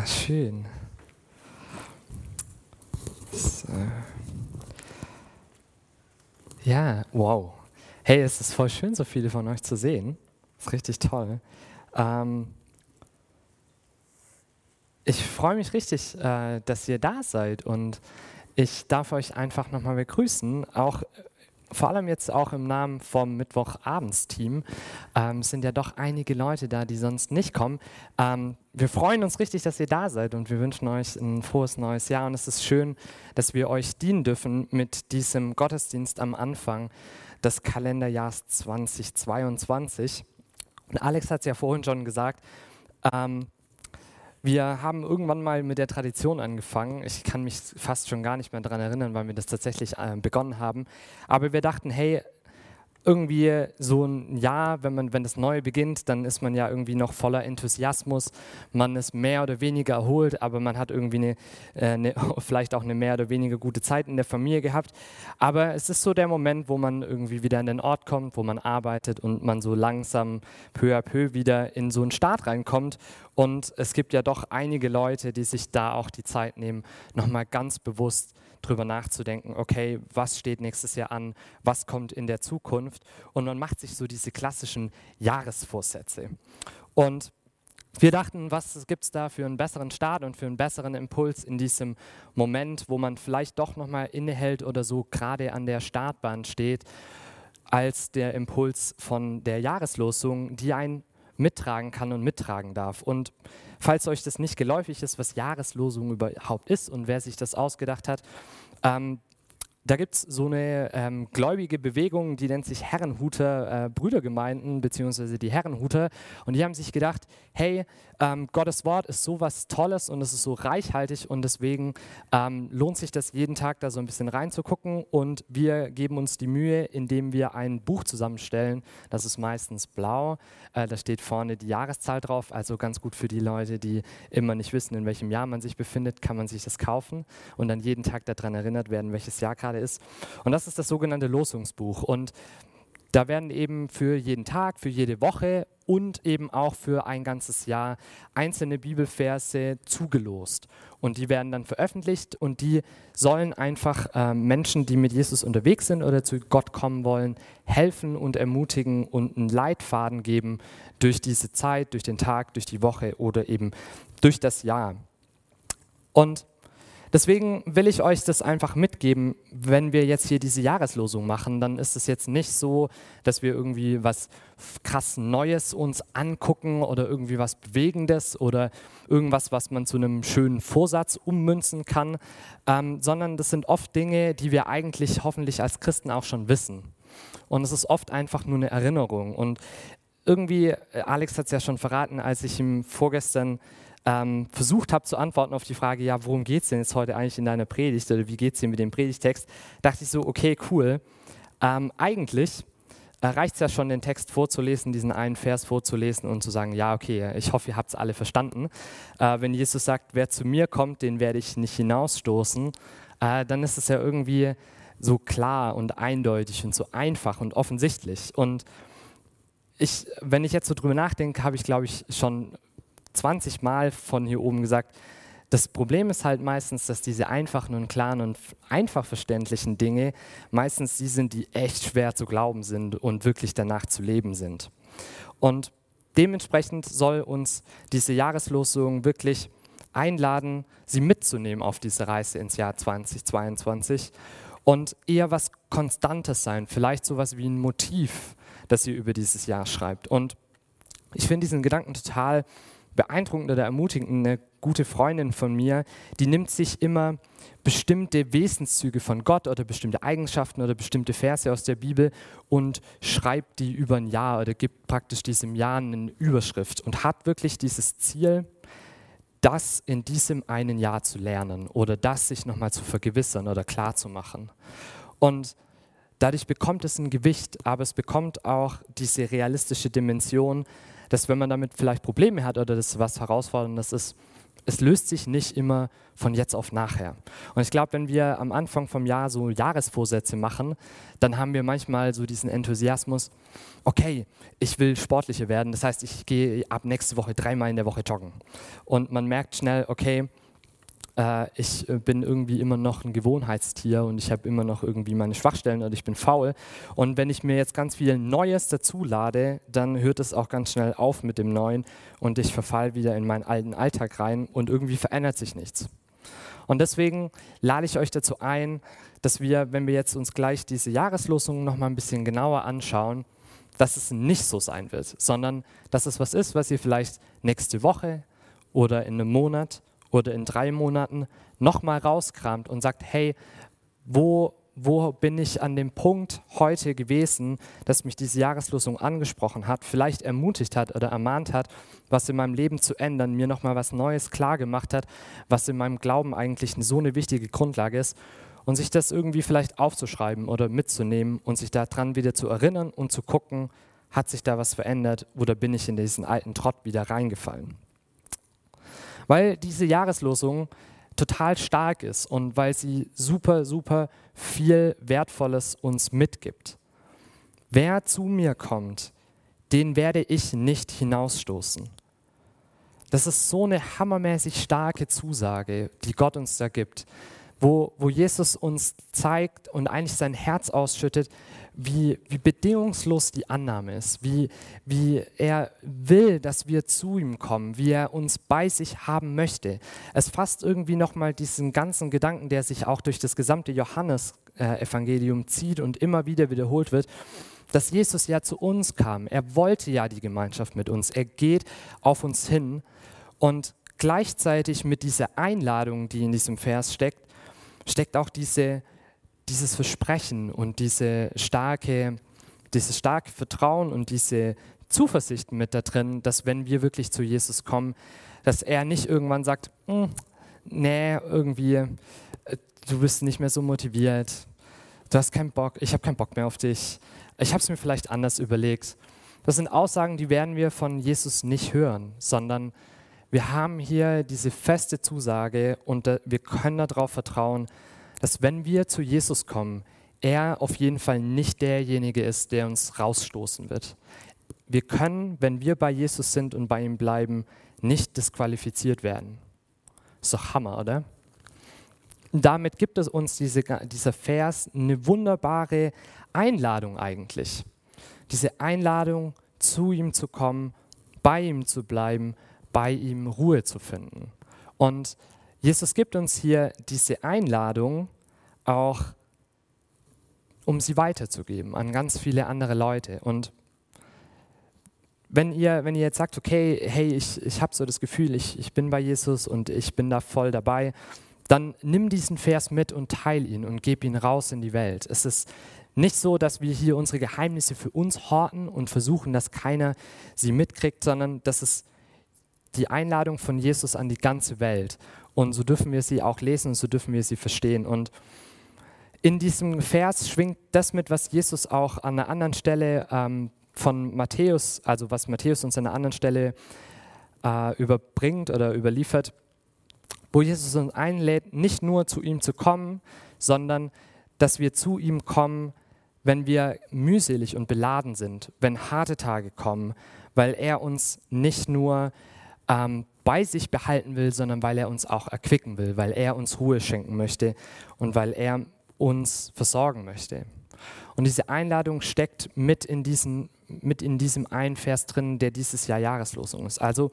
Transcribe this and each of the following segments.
Ah, schön. So. Ja, wow. Hey, es ist voll schön, so viele von euch zu sehen. Ist richtig toll. Ähm, ich freue mich richtig, äh, dass ihr da seid und ich darf euch einfach nochmal begrüßen, auch vor allem jetzt auch im Namen vom Mittwochabendsteam, ähm, sind ja doch einige Leute da, die sonst nicht kommen. Ähm, wir freuen uns richtig, dass ihr da seid und wir wünschen euch ein frohes neues Jahr. Und es ist schön, dass wir euch dienen dürfen mit diesem Gottesdienst am Anfang des Kalenderjahrs 2022. Und Alex hat es ja vorhin schon gesagt, ähm, wir haben irgendwann mal mit der Tradition angefangen. Ich kann mich fast schon gar nicht mehr daran erinnern, weil wir das tatsächlich äh, begonnen haben. Aber wir dachten, hey, irgendwie so ein Jahr, wenn man, wenn das Neue beginnt, dann ist man ja irgendwie noch voller Enthusiasmus. Man ist mehr oder weniger erholt, aber man hat irgendwie eine, äh, eine, vielleicht auch eine mehr oder weniger gute Zeit in der Familie gehabt. Aber es ist so der Moment, wo man irgendwie wieder an den Ort kommt, wo man arbeitet und man so langsam peu à peu wieder in so einen Start reinkommt. Und es gibt ja doch einige Leute, die sich da auch die Zeit nehmen, nochmal ganz bewusst drüber nachzudenken, okay, was steht nächstes Jahr an, was kommt in der Zukunft und man macht sich so diese klassischen Jahresvorsätze. Und wir dachten, was gibt es da für einen besseren Start und für einen besseren Impuls in diesem Moment, wo man vielleicht doch nochmal innehält oder so gerade an der Startbahn steht, als der Impuls von der Jahreslosung, die einen mittragen kann und mittragen darf. Und falls euch das nicht geläufig ist, was Jahreslosung überhaupt ist und wer sich das ausgedacht hat, ähm, da gibt es so eine ähm, gläubige Bewegung, die nennt sich Herrenhuter äh, Brüdergemeinden, beziehungsweise die Herrenhuter. Und die haben sich gedacht, hey, ähm, Gottes Wort ist so was Tolles und es ist so reichhaltig und deswegen ähm, lohnt sich das jeden Tag da so ein bisschen reinzugucken. Und wir geben uns die Mühe, indem wir ein Buch zusammenstellen. Das ist meistens blau. Äh, da steht vorne die Jahreszahl drauf, also ganz gut für die Leute, die immer nicht wissen, in welchem Jahr man sich befindet, kann man sich das kaufen und dann jeden Tag daran erinnert werden, welches Jahr gerade ist. Und das ist das sogenannte Losungsbuch. Und da werden eben für jeden Tag, für jede Woche und eben auch für ein ganzes Jahr einzelne Bibelverse zugelost. Und die werden dann veröffentlicht und die sollen einfach äh, Menschen, die mit Jesus unterwegs sind oder zu Gott kommen wollen, helfen und ermutigen und einen Leitfaden geben durch diese Zeit, durch den Tag, durch die Woche oder eben durch das Jahr. Und Deswegen will ich euch das einfach mitgeben, wenn wir jetzt hier diese Jahreslosung machen, dann ist es jetzt nicht so, dass wir irgendwie was krass Neues uns angucken oder irgendwie was Bewegendes oder irgendwas, was man zu einem schönen Vorsatz ummünzen kann, ähm, sondern das sind oft Dinge, die wir eigentlich hoffentlich als Christen auch schon wissen. Und es ist oft einfach nur eine Erinnerung. Und irgendwie, äh, Alex hat es ja schon verraten, als ich ihm vorgestern ähm, versucht habe zu antworten auf die Frage, ja, worum geht es denn jetzt heute eigentlich in deiner Predigt oder wie geht es dir mit dem Predigtext, dachte ich so, okay, cool. Ähm, eigentlich äh, reicht es ja schon, den Text vorzulesen, diesen einen Vers vorzulesen und zu sagen, ja, okay, ich hoffe, ihr habt es alle verstanden. Äh, wenn Jesus sagt, wer zu mir kommt, den werde ich nicht hinausstoßen, äh, dann ist es ja irgendwie so klar und eindeutig und so einfach und offensichtlich. Und ich, wenn ich jetzt so drüber nachdenke, habe ich, glaube ich, schon 20 Mal von hier oben gesagt, das Problem ist halt meistens, dass diese einfachen und klaren und einfach verständlichen Dinge meistens die sind, die echt schwer zu glauben sind und wirklich danach zu leben sind. Und dementsprechend soll uns diese Jahreslosung wirklich einladen, sie mitzunehmen auf diese Reise ins Jahr 2022 und eher was Konstantes sein, vielleicht sowas wie ein Motiv, das ihr über dieses Jahr schreibt. Und ich finde diesen Gedanken total beeindruckend oder ermutigend. Eine gute Freundin von mir, die nimmt sich immer bestimmte Wesenszüge von Gott oder bestimmte Eigenschaften oder bestimmte Verse aus der Bibel und schreibt die über ein Jahr oder gibt praktisch diesem Jahr eine Überschrift und hat wirklich dieses Ziel, das in diesem einen Jahr zu lernen oder das sich nochmal zu vergewissern oder klar zu machen. Und dadurch bekommt es ein Gewicht, aber es bekommt auch diese realistische Dimension, dass wenn man damit vielleicht Probleme hat oder das was Herausforderndes ist, es löst sich nicht immer von jetzt auf nachher. Und ich glaube, wenn wir am Anfang vom Jahr so Jahresvorsätze machen, dann haben wir manchmal so diesen Enthusiasmus, okay, ich will sportlicher werden, das heißt, ich gehe ab nächste Woche dreimal in der Woche joggen. Und man merkt schnell, okay, ich äh, bin irgendwie immer noch ein Gewohnheitstier und ich habe immer noch irgendwie meine Schwachstellen und ich bin faul. Und wenn ich mir jetzt ganz viel Neues dazu lade, dann hört es auch ganz schnell auf mit dem Neuen und ich verfall wieder in meinen alten Alltag rein und irgendwie verändert sich nichts. Und deswegen lade ich euch dazu ein, dass wir, wenn wir jetzt uns gleich diese Jahreslosungen noch mal ein bisschen genauer anschauen, dass es nicht so sein wird, sondern dass es was ist, was ihr vielleicht nächste Woche oder in einem Monat oder in drei Monaten nochmal rauskramt und sagt, hey, wo, wo bin ich an dem Punkt heute gewesen, dass mich diese Jahreslosung angesprochen hat, vielleicht ermutigt hat oder ermahnt hat, was in meinem Leben zu ändern, mir nochmal was Neues klar gemacht hat, was in meinem Glauben eigentlich so eine wichtige Grundlage ist und sich das irgendwie vielleicht aufzuschreiben oder mitzunehmen und sich daran wieder zu erinnern und zu gucken, hat sich da was verändert oder bin ich in diesen alten Trott wieder reingefallen weil diese Jahreslosung total stark ist und weil sie super, super viel Wertvolles uns mitgibt. Wer zu mir kommt, den werde ich nicht hinausstoßen. Das ist so eine hammermäßig starke Zusage, die Gott uns da gibt, wo, wo Jesus uns zeigt und eigentlich sein Herz ausschüttet, wie, wie bedingungslos die Annahme ist, wie, wie er will, dass wir zu ihm kommen, wie er uns bei sich haben möchte. Es fasst irgendwie nochmal diesen ganzen Gedanken, der sich auch durch das gesamte Johannesevangelium zieht und immer wieder wiederholt wird, dass Jesus ja zu uns kam. Er wollte ja die Gemeinschaft mit uns. Er geht auf uns hin und gleichzeitig mit dieser Einladung, die in diesem Vers steckt, steckt auch diese dieses Versprechen und diese starke, dieses starke Vertrauen und diese Zuversicht mit da drin, dass wenn wir wirklich zu Jesus kommen, dass er nicht irgendwann sagt, hm, nee, irgendwie, äh, du bist nicht mehr so motiviert, du hast keinen Bock, ich habe keinen Bock mehr auf dich, ich habe es mir vielleicht anders überlegt. Das sind Aussagen, die werden wir von Jesus nicht hören, sondern wir haben hier diese feste Zusage und wir können darauf vertrauen, dass wenn wir zu Jesus kommen, er auf jeden Fall nicht derjenige ist, der uns rausstoßen wird. Wir können, wenn wir bei Jesus sind und bei ihm bleiben, nicht disqualifiziert werden. Ist doch Hammer, oder? Damit gibt es uns diese, dieser Vers eine wunderbare Einladung eigentlich. Diese Einladung, zu ihm zu kommen, bei ihm zu bleiben, bei ihm Ruhe zu finden. Und Jesus gibt uns hier diese Einladung auch, um sie weiterzugeben an ganz viele andere Leute. Und wenn ihr, wenn ihr jetzt sagt, okay, hey, ich, ich habe so das Gefühl, ich, ich bin bei Jesus und ich bin da voll dabei, dann nimm diesen Vers mit und teil ihn und gib ihn raus in die Welt. Es ist nicht so, dass wir hier unsere Geheimnisse für uns horten und versuchen, dass keiner sie mitkriegt, sondern das ist die Einladung von Jesus an die ganze Welt. Und so dürfen wir sie auch lesen und so dürfen wir sie verstehen. Und in diesem Vers schwingt das mit, was Jesus auch an einer anderen Stelle ähm, von Matthäus, also was Matthäus uns an einer anderen Stelle äh, überbringt oder überliefert, wo Jesus uns einlädt, nicht nur zu ihm zu kommen, sondern dass wir zu ihm kommen, wenn wir mühselig und beladen sind, wenn harte Tage kommen, weil er uns nicht nur ähm, bei sich behalten will, sondern weil er uns auch erquicken will, weil er uns Ruhe schenken möchte und weil er uns versorgen möchte. Und diese Einladung steckt mit in, diesen, mit in diesem einen Vers drin, der dieses Jahr Jahreslosung ist. Also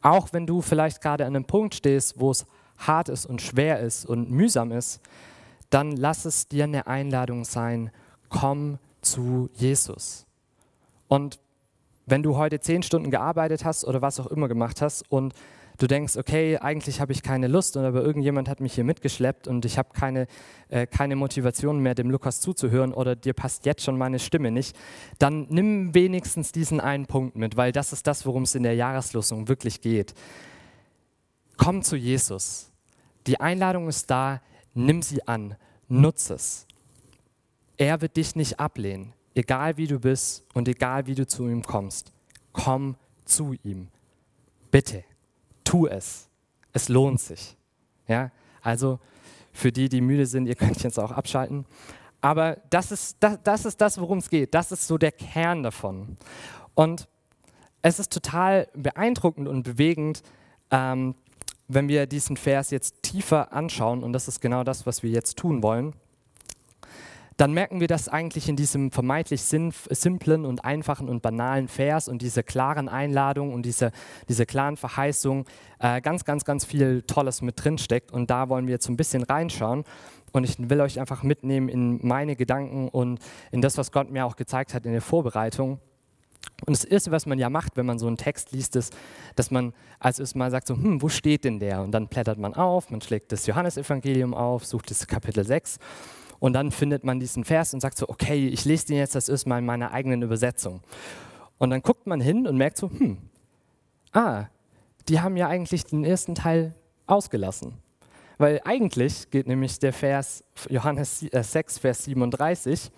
auch wenn du vielleicht gerade an einem Punkt stehst, wo es hart ist und schwer ist und mühsam ist, dann lass es dir eine Einladung sein, komm zu Jesus. Und wenn du heute zehn Stunden gearbeitet hast oder was auch immer gemacht hast und du denkst, okay, eigentlich habe ich keine Lust, aber irgendjemand hat mich hier mitgeschleppt und ich habe keine, äh, keine Motivation mehr, dem Lukas zuzuhören oder dir passt jetzt schon meine Stimme nicht, dann nimm wenigstens diesen einen Punkt mit, weil das ist das, worum es in der Jahreslosung wirklich geht. Komm zu Jesus. Die Einladung ist da, nimm sie an, nutze es. Er wird dich nicht ablehnen, egal wie du bist und egal wie du zu ihm kommst. Komm zu ihm. Bitte tu es. Es lohnt sich. Ja? Also für die, die müde sind, ihr könnt jetzt auch abschalten. Aber das ist das, das, ist das worum es geht. Das ist so der Kern davon. Und es ist total beeindruckend und bewegend, ähm, wenn wir diesen Vers jetzt tiefer anschauen, und das ist genau das, was wir jetzt tun wollen, dann merken wir, dass eigentlich in diesem vermeintlich simplen und einfachen und banalen Vers und dieser klaren Einladung und dieser diese klaren Verheißung äh, ganz, ganz, ganz viel Tolles mit drin steckt. Und da wollen wir jetzt ein bisschen reinschauen. Und ich will euch einfach mitnehmen in meine Gedanken und in das, was Gott mir auch gezeigt hat in der Vorbereitung. Und das Erste, was man ja macht, wenn man so einen Text liest, ist, dass man als erstes mal sagt, so, hm, wo steht denn der? Und dann blättert man auf, man schlägt das Johannesevangelium auf, sucht das Kapitel 6 und dann findet man diesen Vers und sagt so, okay, ich lese den jetzt das erste Mal in meiner eigenen Übersetzung. Und dann guckt man hin und merkt so, hm, ah, die haben ja eigentlich den ersten Teil ausgelassen. Weil eigentlich geht nämlich der Vers Johannes 6, äh, Vers 37,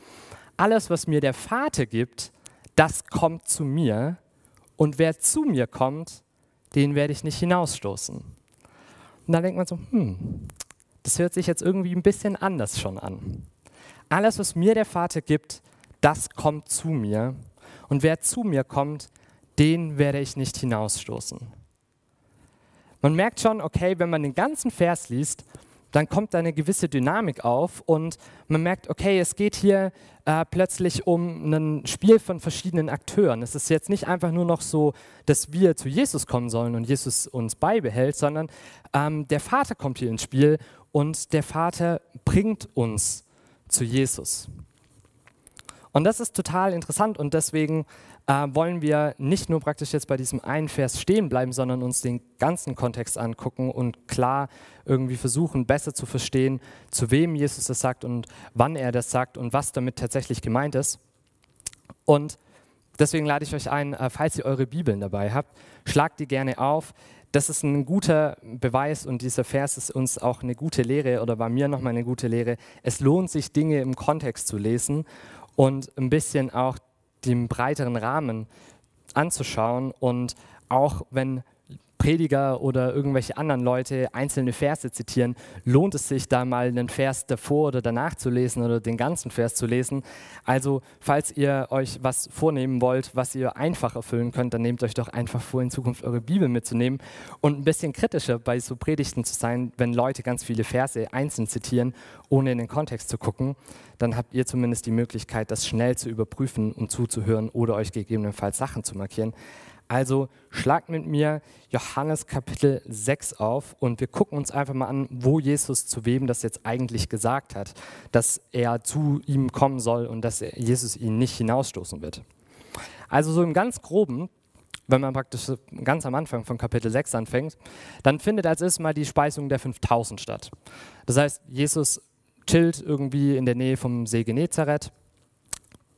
alles, was mir der Vater gibt, das kommt zu mir und wer zu mir kommt, den werde ich nicht hinausstoßen. Und dann denkt man so, hm, das hört sich jetzt irgendwie ein bisschen anders schon an. Alles, was mir der Vater gibt, das kommt zu mir. Und wer zu mir kommt, den werde ich nicht hinausstoßen. Man merkt schon, okay, wenn man den ganzen Vers liest, dann kommt da eine gewisse Dynamik auf und man merkt, okay, es geht hier äh, plötzlich um ein Spiel von verschiedenen Akteuren. Es ist jetzt nicht einfach nur noch so, dass wir zu Jesus kommen sollen und Jesus uns beibehält, sondern ähm, der Vater kommt hier ins Spiel und der Vater bringt uns zu Jesus. Und das ist total interessant und deswegen äh, wollen wir nicht nur praktisch jetzt bei diesem einen Vers stehen bleiben, sondern uns den ganzen Kontext angucken und klar irgendwie versuchen, besser zu verstehen, zu wem Jesus das sagt und wann er das sagt und was damit tatsächlich gemeint ist. Und deswegen lade ich euch ein, äh, falls ihr eure Bibeln dabei habt, schlagt die gerne auf. Das ist ein guter Beweis und dieser Vers ist uns auch eine gute Lehre oder war mir nochmal eine gute Lehre. Es lohnt sich, Dinge im Kontext zu lesen und ein bisschen auch den breiteren Rahmen anzuschauen und auch wenn Prediger oder irgendwelche anderen Leute einzelne Verse zitieren, lohnt es sich da mal einen Vers davor oder danach zu lesen oder den ganzen Vers zu lesen. Also falls ihr euch was vornehmen wollt, was ihr einfach erfüllen könnt, dann nehmt euch doch einfach vor, in Zukunft eure Bibel mitzunehmen und ein bisschen kritischer bei so Predigten zu sein, wenn Leute ganz viele Verse einzeln zitieren, ohne in den Kontext zu gucken. Dann habt ihr zumindest die Möglichkeit, das schnell zu überprüfen und zuzuhören oder euch gegebenenfalls Sachen zu markieren. Also schlagt mit mir Johannes Kapitel 6 auf und wir gucken uns einfach mal an, wo Jesus zu wem das jetzt eigentlich gesagt hat, dass er zu ihm kommen soll und dass Jesus ihn nicht hinausstoßen wird. Also so im ganz groben, wenn man praktisch ganz am Anfang von Kapitel 6 anfängt, dann findet als erstes mal die Speisung der 5000 statt. Das heißt, Jesus chillt irgendwie in der Nähe vom See Genezareth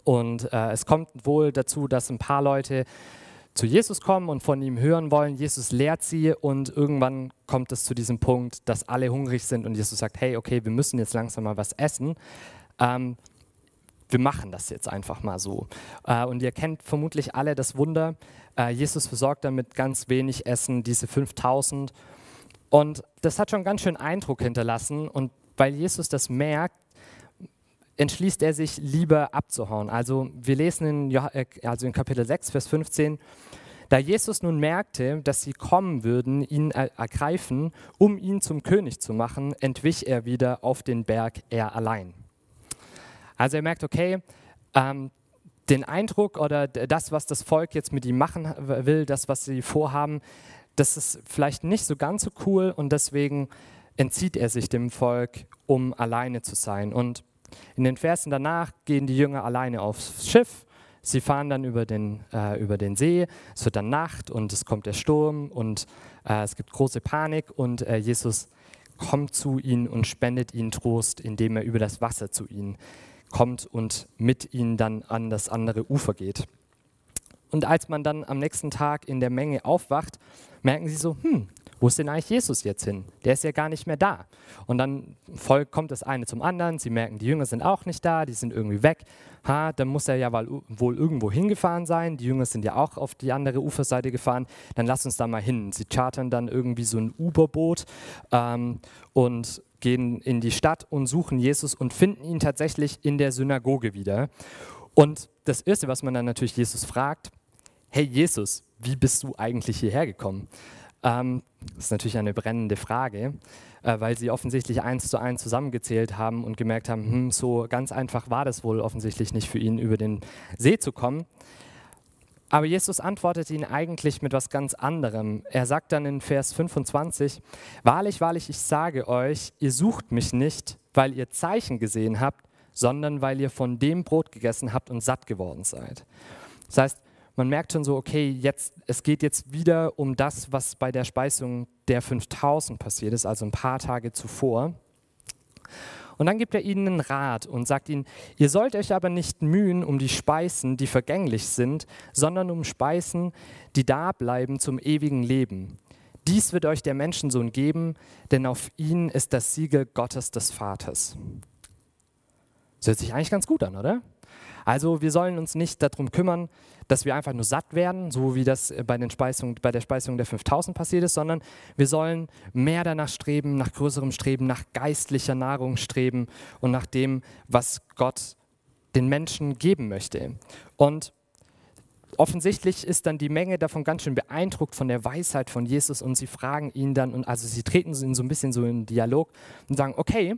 und äh, es kommt wohl dazu, dass ein paar Leute zu Jesus kommen und von ihm hören wollen. Jesus lehrt sie und irgendwann kommt es zu diesem Punkt, dass alle hungrig sind und Jesus sagt, hey, okay, wir müssen jetzt langsam mal was essen. Ähm, wir machen das jetzt einfach mal so. Äh, und ihr kennt vermutlich alle das Wunder. Äh, Jesus versorgt damit ganz wenig Essen, diese 5000. Und das hat schon ganz schön Eindruck hinterlassen. Und weil Jesus das merkt, entschließt er sich lieber abzuhauen. Also wir lesen in, äh, also in Kapitel 6, Vers 15, da Jesus nun merkte, dass sie kommen würden, ihn ergreifen, um ihn zum König zu machen, entwich er wieder auf den Berg er allein. Also er merkt, okay, ähm, den Eindruck oder das, was das Volk jetzt mit ihm machen will, das, was sie vorhaben, das ist vielleicht nicht so ganz so cool und deswegen entzieht er sich dem Volk, um alleine zu sein. Und in den Versen danach gehen die Jünger alleine aufs Schiff. Sie fahren dann über den, äh, über den See. Es wird dann Nacht und es kommt der Sturm und äh, es gibt große Panik und äh, Jesus kommt zu ihnen und spendet ihnen Trost, indem er über das Wasser zu ihnen kommt und mit ihnen dann an das andere Ufer geht. Und als man dann am nächsten Tag in der Menge aufwacht, merken sie so, hm, wo ist denn eigentlich Jesus jetzt hin? Der ist ja gar nicht mehr da. Und dann kommt das eine zum anderen, sie merken, die Jünger sind auch nicht da, die sind irgendwie weg. Ha, dann muss er ja wohl irgendwo hingefahren sein, die Jünger sind ja auch auf die andere Uferseite gefahren, dann lass uns da mal hin. Sie chartern dann irgendwie so ein Uberboot ähm, und gehen in die Stadt und suchen Jesus und finden ihn tatsächlich in der Synagoge wieder. Und das Erste, was man dann natürlich Jesus fragt, hey Jesus, wie bist du eigentlich hierher gekommen? Ähm, das ist natürlich eine brennende Frage, äh, weil sie offensichtlich eins zu eins zusammengezählt haben und gemerkt haben, hm, so ganz einfach war das wohl offensichtlich nicht für ihn, über den See zu kommen. Aber Jesus antwortet ihnen eigentlich mit was ganz anderem. Er sagt dann in Vers 25, Wahrlich, wahrlich, ich sage euch, ihr sucht mich nicht, weil ihr Zeichen gesehen habt, sondern weil ihr von dem Brot gegessen habt und satt geworden seid. Das heißt, man merkt schon so, okay, jetzt, es geht jetzt wieder um das, was bei der Speisung der 5000 passiert ist, also ein paar Tage zuvor. Und dann gibt er ihnen einen Rat und sagt ihnen, ihr sollt euch aber nicht mühen um die Speisen, die vergänglich sind, sondern um Speisen, die da bleiben zum ewigen Leben. Dies wird euch der Menschensohn geben, denn auf ihn ist das Siegel Gottes des Vaters. Das hört sich eigentlich ganz gut an, oder? Also wir sollen uns nicht darum kümmern, dass wir einfach nur satt werden, so wie das bei, den Speisung, bei der Speisung der 5000 passiert ist, sondern wir sollen mehr danach streben, nach größerem Streben, nach geistlicher Nahrung streben und nach dem, was Gott den Menschen geben möchte. Und offensichtlich ist dann die Menge davon ganz schön beeindruckt von der Weisheit von Jesus und sie fragen ihn dann, und also sie treten in so ein bisschen so in Dialog und sagen, okay,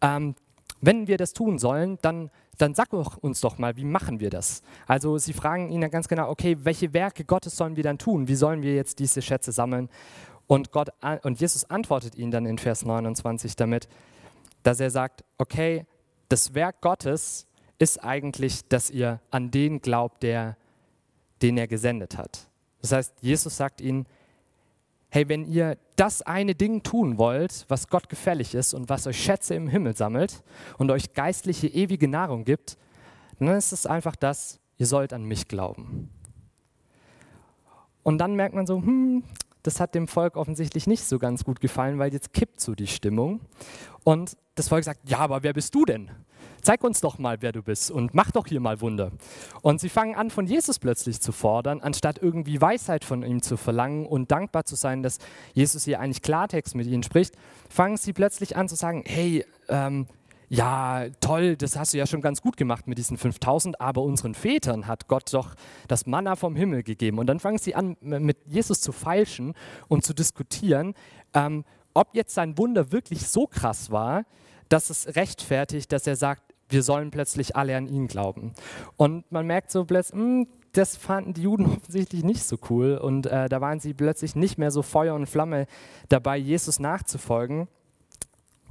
ähm, wenn wir das tun sollen, dann dann sag uns doch mal, wie machen wir das? Also sie fragen ihn dann ganz genau, okay, welche Werke Gottes sollen wir dann tun? Wie sollen wir jetzt diese Schätze sammeln? Und, Gott, und Jesus antwortet ihnen dann in Vers 29 damit, dass er sagt, okay, das Werk Gottes ist eigentlich, dass ihr an den glaubt, der, den er gesendet hat. Das heißt, Jesus sagt ihnen, hey, wenn ihr das eine Ding tun wollt, was Gott gefällig ist und was euch Schätze im Himmel sammelt und euch geistliche ewige Nahrung gibt, dann ist es einfach das, ihr sollt an mich glauben. Und dann merkt man so, hm, das hat dem Volk offensichtlich nicht so ganz gut gefallen, weil jetzt kippt so die Stimmung. Und das Volk sagt, ja, aber wer bist du denn? zeig uns doch mal, wer du bist und mach doch hier mal Wunder. Und sie fangen an, von Jesus plötzlich zu fordern, anstatt irgendwie Weisheit von ihm zu verlangen und dankbar zu sein, dass Jesus hier eigentlich Klartext mit ihnen spricht, fangen sie plötzlich an zu sagen, hey, ähm, ja, toll, das hast du ja schon ganz gut gemacht mit diesen 5000, aber unseren Vätern hat Gott doch das Manna vom Himmel gegeben. Und dann fangen sie an, mit Jesus zu feilschen und zu diskutieren, ähm, ob jetzt sein Wunder wirklich so krass war, dass es rechtfertigt, dass er sagt, wir sollen plötzlich alle an ihn glauben. Und man merkt so plötzlich, hm, das fanden die Juden offensichtlich nicht so cool und äh, da waren sie plötzlich nicht mehr so Feuer und Flamme dabei, Jesus nachzufolgen.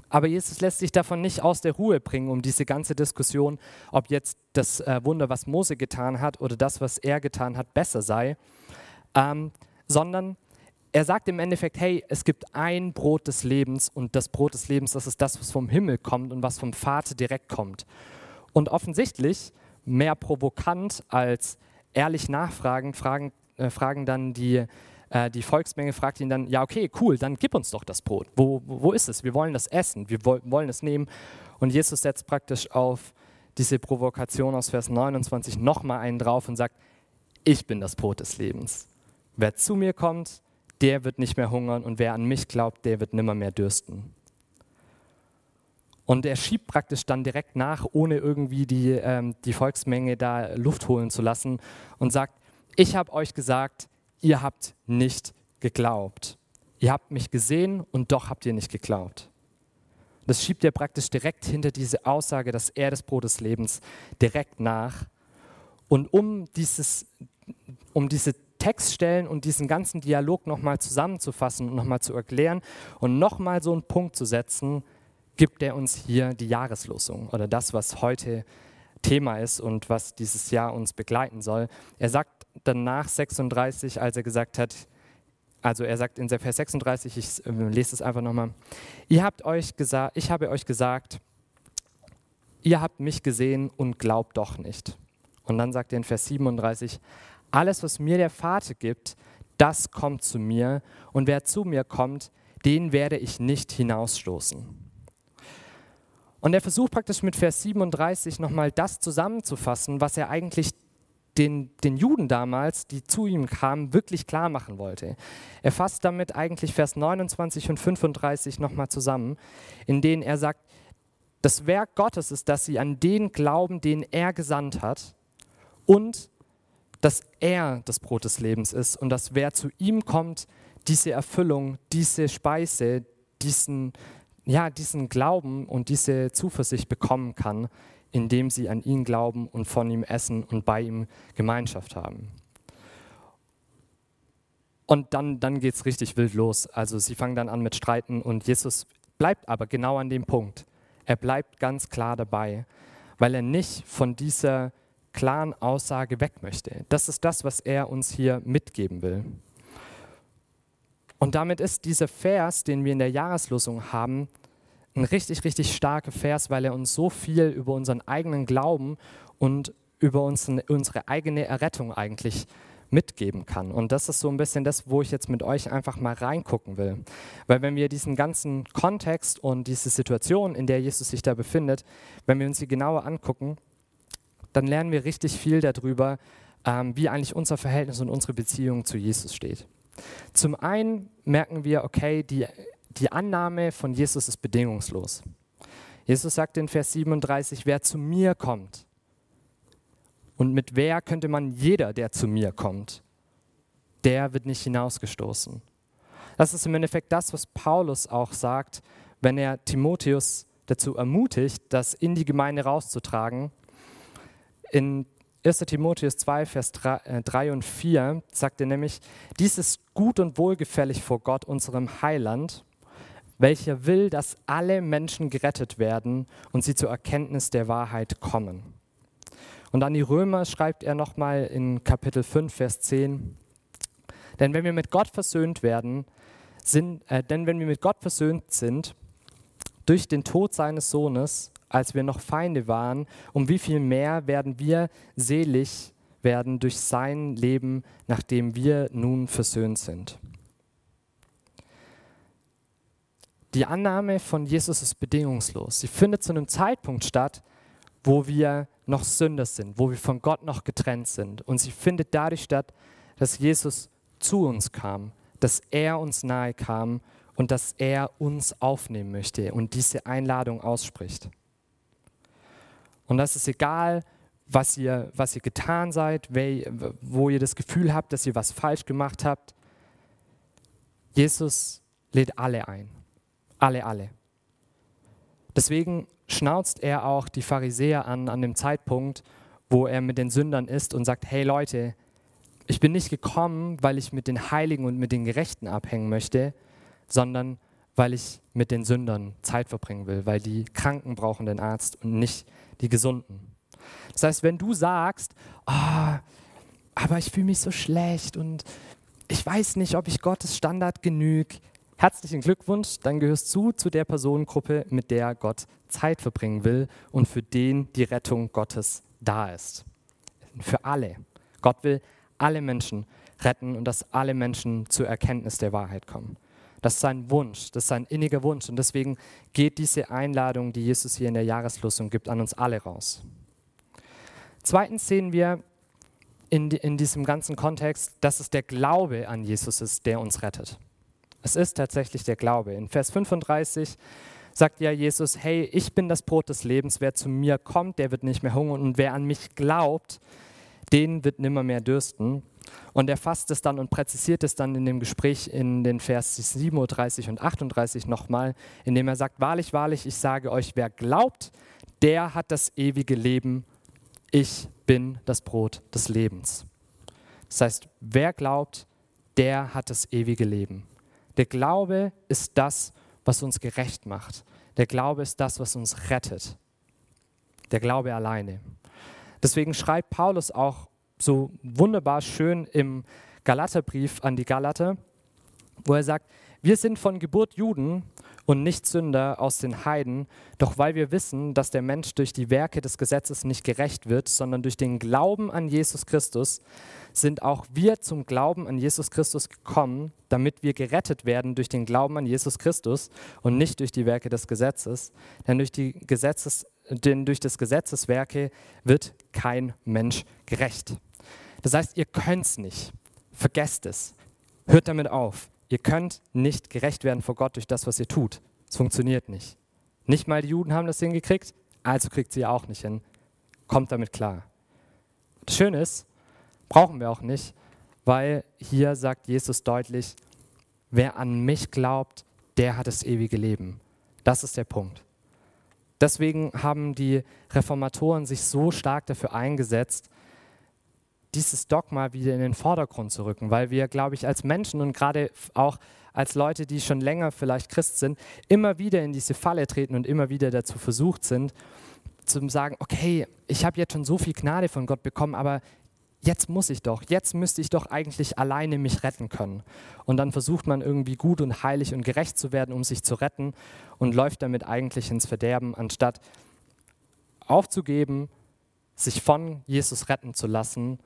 Aber Jesus lässt sich davon nicht aus der Ruhe bringen, um diese ganze Diskussion, ob jetzt das äh, Wunder, was Mose getan hat oder das, was er getan hat, besser sei, ähm, sondern er sagt im Endeffekt, hey, es gibt ein Brot des Lebens und das Brot des Lebens, das ist das, was vom Himmel kommt und was vom Vater direkt kommt. Und offensichtlich, mehr provokant als ehrlich nachfragen, fragen, äh, fragen dann die, äh, die Volksmenge, fragt ihn dann, ja okay, cool, dann gib uns doch das Brot. Wo, wo ist es? Wir wollen das essen, wir wollen es nehmen. Und Jesus setzt praktisch auf diese Provokation aus Vers 29 nochmal einen drauf und sagt, ich bin das Brot des Lebens. Wer zu mir kommt, der wird nicht mehr hungern und wer an mich glaubt, der wird nimmer mehr dürsten. Und er schiebt praktisch dann direkt nach, ohne irgendwie die, ähm, die Volksmenge da Luft holen zu lassen und sagt, ich habe euch gesagt, ihr habt nicht geglaubt. Ihr habt mich gesehen und doch habt ihr nicht geglaubt. Das schiebt er praktisch direkt hinter diese Aussage, dass er das Brot des Lebens direkt nach. Und um, dieses, um diese Textstellen und diesen ganzen Dialog nochmal zusammenzufassen und nochmal zu erklären und nochmal so einen Punkt zu setzen, gibt er uns hier die Jahreslosung oder das, was heute Thema ist und was dieses Jahr uns begleiten soll. Er sagt danach 36, als er gesagt hat, also er sagt in Vers 36, ich äh, lese es einfach nochmal, ihr habt euch gesagt, ich habe euch gesagt, ihr habt mich gesehen und glaubt doch nicht. Und dann sagt er in Vers 37, alles, was mir der Vater gibt, das kommt zu mir und wer zu mir kommt, den werde ich nicht hinausstoßen. Und er versucht praktisch mit Vers 37 nochmal das zusammenzufassen, was er eigentlich den, den Juden damals, die zu ihm kamen, wirklich klar machen wollte. Er fasst damit eigentlich Vers 29 und 35 nochmal zusammen, in denen er sagt, das Werk Gottes ist, dass sie an den glauben, den er gesandt hat und dass er das Brot des Lebens ist und dass wer zu ihm kommt, diese Erfüllung, diese Speise, diesen, ja, diesen Glauben und diese Zuversicht bekommen kann, indem sie an ihn glauben und von ihm essen und bei ihm Gemeinschaft haben. Und dann, dann geht es richtig wild los. Also sie fangen dann an mit Streiten und Jesus bleibt aber genau an dem Punkt. Er bleibt ganz klar dabei, weil er nicht von dieser klaren Aussage weg möchte. Das ist das, was er uns hier mitgeben will. Und damit ist dieser Vers, den wir in der Jahreslosung haben, ein richtig, richtig starker Vers, weil er uns so viel über unseren eigenen Glauben und über unsere, unsere eigene Errettung eigentlich mitgeben kann. Und das ist so ein bisschen das, wo ich jetzt mit euch einfach mal reingucken will. Weil wenn wir diesen ganzen Kontext und diese Situation, in der Jesus sich da befindet, wenn wir uns sie genauer angucken, dann lernen wir richtig viel darüber, ähm, wie eigentlich unser Verhältnis und unsere Beziehung zu Jesus steht. Zum einen merken wir, okay, die die Annahme von Jesus ist bedingungslos. Jesus sagt in Vers 37, wer zu mir kommt. Und mit wer könnte man jeder, der zu mir kommt, der wird nicht hinausgestoßen. Das ist im Endeffekt das, was Paulus auch sagt, wenn er Timotheus dazu ermutigt, das in die Gemeinde rauszutragen. In 1 Timotheus 2, Vers 3, 3 äh, und 4 sagt er nämlich, dies ist gut und wohlgefällig vor Gott, unserem Heiland, welcher will, dass alle Menschen gerettet werden und sie zur Erkenntnis der Wahrheit kommen. Und an die Römer schreibt er nochmal in Kapitel 5, Vers 10, denn wenn wir mit Gott versöhnt werden, sind, äh, denn wenn wir mit Gott versöhnt sind, durch den Tod seines Sohnes, als wir noch Feinde waren, um wie viel mehr werden wir selig werden durch sein Leben, nachdem wir nun versöhnt sind. Die Annahme von Jesus ist bedingungslos. Sie findet zu einem Zeitpunkt statt, wo wir noch Sünder sind, wo wir von Gott noch getrennt sind. Und sie findet dadurch statt, dass Jesus zu uns kam, dass er uns nahe kam und dass er uns aufnehmen möchte und diese Einladung ausspricht. Und das ist egal, was ihr, was ihr getan seid, wo ihr das Gefühl habt, dass ihr was falsch gemacht habt. Jesus lädt alle ein. Alle, alle. Deswegen schnauzt er auch die Pharisäer an, an dem Zeitpunkt, wo er mit den Sündern ist und sagt, hey Leute, ich bin nicht gekommen, weil ich mit den Heiligen und mit den Gerechten abhängen möchte, sondern weil ich mit den Sündern Zeit verbringen will, weil die Kranken brauchen den Arzt und nicht die Gesunden. Das heißt, wenn du sagst, oh, aber ich fühle mich so schlecht und ich weiß nicht, ob ich Gottes Standard genüge, Herzlichen Glückwunsch, dann gehörst du zu der Personengruppe, mit der Gott Zeit verbringen will und für den die Rettung Gottes da ist. Für alle. Gott will alle Menschen retten und dass alle Menschen zur Erkenntnis der Wahrheit kommen. Das ist sein Wunsch, das ist sein inniger Wunsch und deswegen geht diese Einladung, die Jesus hier in der Jahreslosung gibt, an uns alle raus. Zweitens sehen wir in, in diesem ganzen Kontext, dass es der Glaube an Jesus ist, der uns rettet. Es ist tatsächlich der Glaube. In Vers 35 sagt ja Jesus, hey, ich bin das Brot des Lebens, wer zu mir kommt, der wird nicht mehr hungern und wer an mich glaubt, den wird nimmer mehr dürsten. Und er fasst es dann und präzisiert es dann in dem Gespräch in den Vers 37 und 38 nochmal, indem er sagt, wahrlich, wahrlich, ich sage euch, wer glaubt, der hat das ewige Leben. Ich bin das Brot des Lebens. Das heißt, wer glaubt, der hat das ewige Leben. Der Glaube ist das, was uns gerecht macht. Der Glaube ist das, was uns rettet. Der Glaube alleine. Deswegen schreibt Paulus auch so wunderbar schön im Galaterbrief an die Galater, wo er sagt, wir sind von Geburt Juden und nicht Sünder aus den Heiden, doch weil wir wissen, dass der Mensch durch die Werke des Gesetzes nicht gerecht wird, sondern durch den Glauben an Jesus Christus, sind auch wir zum Glauben an Jesus Christus gekommen, damit wir gerettet werden durch den Glauben an Jesus Christus und nicht durch die Werke des Gesetzes. Denn durch, die Gesetzes, denn durch das Gesetzeswerke wird kein Mensch gerecht. Das heißt, ihr könnt es nicht. Vergesst es. Hört damit auf. Ihr könnt nicht gerecht werden vor Gott durch das, was ihr tut. Es funktioniert nicht. Nicht mal die Juden haben das hingekriegt, also kriegt sie auch nicht hin. Kommt damit klar. Das Schöne ist, brauchen wir auch nicht, weil hier sagt Jesus deutlich, wer an mich glaubt, der hat das ewige Leben. Das ist der Punkt. Deswegen haben die Reformatoren sich so stark dafür eingesetzt, dieses Dogma wieder in den Vordergrund zu rücken, weil wir, glaube ich, als Menschen und gerade auch als Leute, die schon länger vielleicht Christ sind, immer wieder in diese Falle treten und immer wieder dazu versucht sind, zu sagen, okay, ich habe jetzt schon so viel Gnade von Gott bekommen, aber jetzt muss ich doch, jetzt müsste ich doch eigentlich alleine mich retten können. Und dann versucht man irgendwie gut und heilig und gerecht zu werden, um sich zu retten und läuft damit eigentlich ins Verderben, anstatt aufzugeben, sich von Jesus retten zu lassen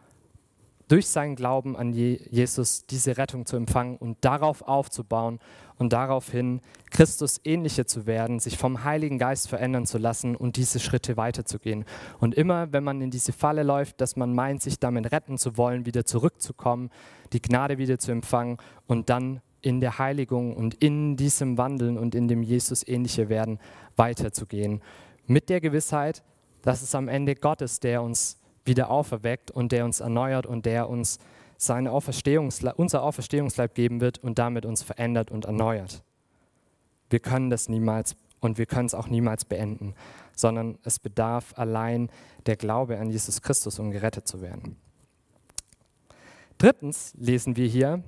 durch seinen Glauben an Jesus diese Rettung zu empfangen und darauf aufzubauen und daraufhin Christus ähnlicher zu werden, sich vom Heiligen Geist verändern zu lassen und diese Schritte weiterzugehen. Und immer, wenn man in diese Falle läuft, dass man meint, sich damit retten zu wollen, wieder zurückzukommen, die Gnade wieder zu empfangen und dann in der Heiligung und in diesem Wandeln und in dem Jesus ähnliche werden weiterzugehen. Mit der Gewissheit, dass es am Ende Gott ist, der uns wieder auferweckt und der uns erneuert und der uns seine Auferstehungsleib, unser Auferstehungsleib geben wird und damit uns verändert und erneuert. Wir können das niemals und wir können es auch niemals beenden, sondern es bedarf allein der Glaube an Jesus Christus, um gerettet zu werden. Drittens lesen wir hier,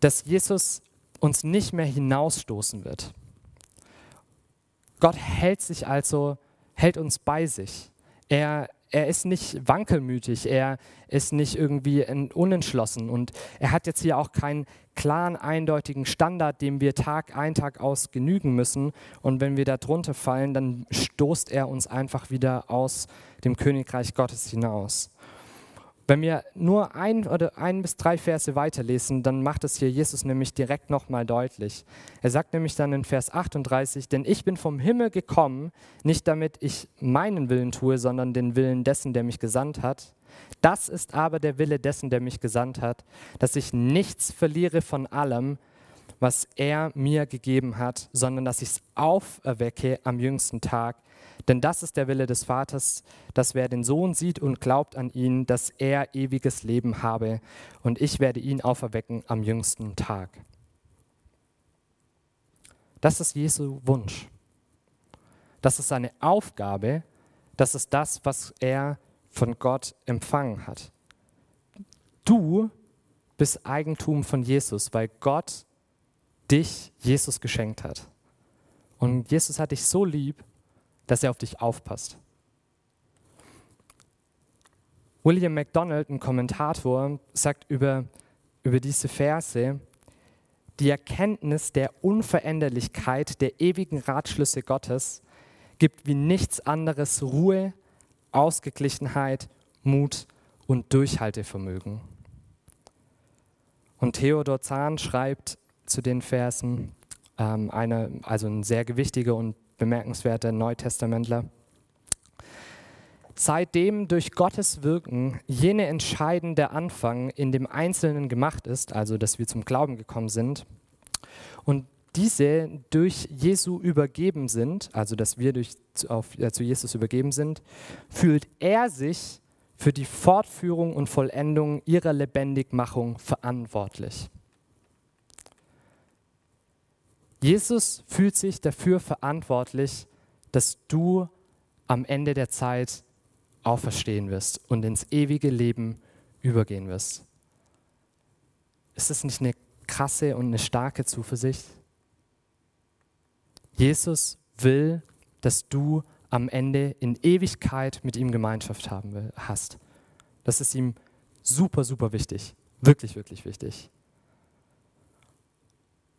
dass Jesus uns nicht mehr hinausstoßen wird. Gott hält sich also, hält uns bei sich. Er, er ist nicht wankelmütig, er ist nicht irgendwie unentschlossen und er hat jetzt hier auch keinen klaren, eindeutigen Standard, dem wir Tag ein, Tag aus genügen müssen. Und wenn wir da drunter fallen, dann stoßt er uns einfach wieder aus dem Königreich Gottes hinaus. Wenn wir nur ein oder ein bis drei Verse weiterlesen, dann macht es hier Jesus nämlich direkt nochmal deutlich. Er sagt nämlich dann in Vers 38, denn ich bin vom Himmel gekommen, nicht damit ich meinen Willen tue, sondern den Willen dessen, der mich gesandt hat. Das ist aber der Wille dessen, der mich gesandt hat, dass ich nichts verliere von allem, was er mir gegeben hat, sondern dass ich es auferwecke am jüngsten Tag. Denn das ist der Wille des Vaters, dass wer den Sohn sieht und glaubt an ihn, dass er ewiges Leben habe, und ich werde ihn auferwecken am jüngsten Tag. Das ist Jesu Wunsch. Das ist seine Aufgabe. Das ist das, was er von Gott empfangen hat. Du bist Eigentum von Jesus, weil Gott dich Jesus geschenkt hat. Und Jesus hat dich so lieb, dass er auf dich aufpasst. William MacDonald, ein Kommentator, sagt über, über diese Verse, die Erkenntnis der Unveränderlichkeit der ewigen Ratschlüsse Gottes gibt wie nichts anderes Ruhe, Ausgeglichenheit, Mut und Durchhaltevermögen. Und Theodor Zahn schreibt zu den Versen, ähm, eine, also ein sehr gewichtiger und bemerkenswerter Neutestamentler. Seitdem durch Gottes Wirken jene entscheidende Anfang in dem Einzelnen gemacht ist, also dass wir zum Glauben gekommen sind, und diese durch Jesu übergeben sind, also dass wir durch, auf, äh, zu Jesus übergeben sind, fühlt er sich für die Fortführung und Vollendung ihrer Lebendigmachung verantwortlich. Jesus fühlt sich dafür verantwortlich, dass du am Ende der Zeit auferstehen wirst und ins ewige Leben übergehen wirst. Ist das nicht eine krasse und eine starke Zuversicht? Jesus will, dass du am Ende in Ewigkeit mit ihm Gemeinschaft haben will, hast. Das ist ihm super, super wichtig. Wirklich, wirklich wichtig.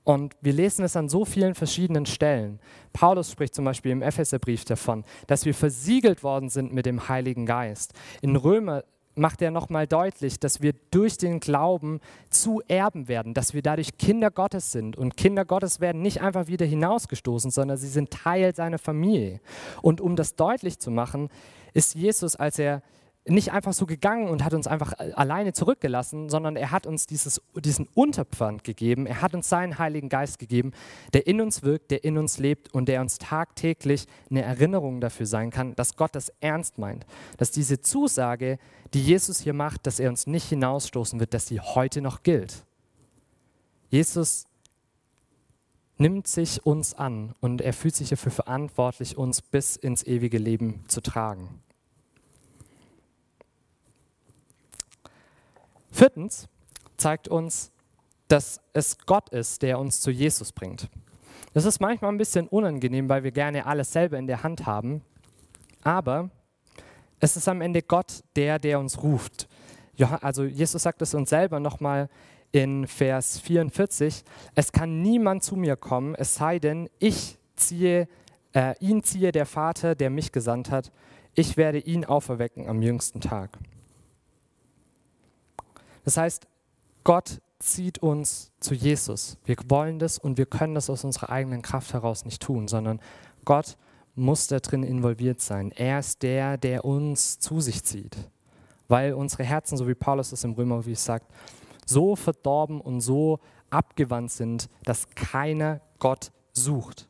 Und wir lesen es an so vielen verschiedenen Stellen. Paulus spricht zum Beispiel im Epheserbrief davon, dass wir versiegelt worden sind mit dem Heiligen Geist. In Römer macht er nochmal deutlich, dass wir durch den Glauben zu Erben werden, dass wir dadurch Kinder Gottes sind. Und Kinder Gottes werden nicht einfach wieder hinausgestoßen, sondern sie sind Teil seiner Familie. Und um das deutlich zu machen, ist Jesus, als er nicht einfach so gegangen und hat uns einfach alleine zurückgelassen, sondern er hat uns dieses, diesen Unterpfand gegeben. Er hat uns seinen Heiligen Geist gegeben, der in uns wirkt, der in uns lebt und der uns tagtäglich eine Erinnerung dafür sein kann, dass Gott das ernst meint. Dass diese Zusage, die Jesus hier macht, dass er uns nicht hinausstoßen wird, dass sie heute noch gilt. Jesus nimmt sich uns an und er fühlt sich dafür verantwortlich, uns bis ins ewige Leben zu tragen. Viertens zeigt uns, dass es Gott ist, der uns zu Jesus bringt. Das ist manchmal ein bisschen unangenehm, weil wir gerne alles selber in der Hand haben. Aber es ist am Ende Gott, der, der uns ruft. Also Jesus sagt es uns selber nochmal in Vers 44. Es kann niemand zu mir kommen, es sei denn, ich ziehe, äh, ihn ziehe der Vater, der mich gesandt hat. Ich werde ihn auferwecken am jüngsten Tag. Das heißt, Gott zieht uns zu Jesus. Wir wollen das und wir können das aus unserer eigenen Kraft heraus nicht tun, sondern Gott muss da drin involviert sein. Er ist der, der uns zu sich zieht. Weil unsere Herzen, so wie Paulus es im Römerbrief sagt, so verdorben und so abgewandt sind, dass keiner Gott sucht.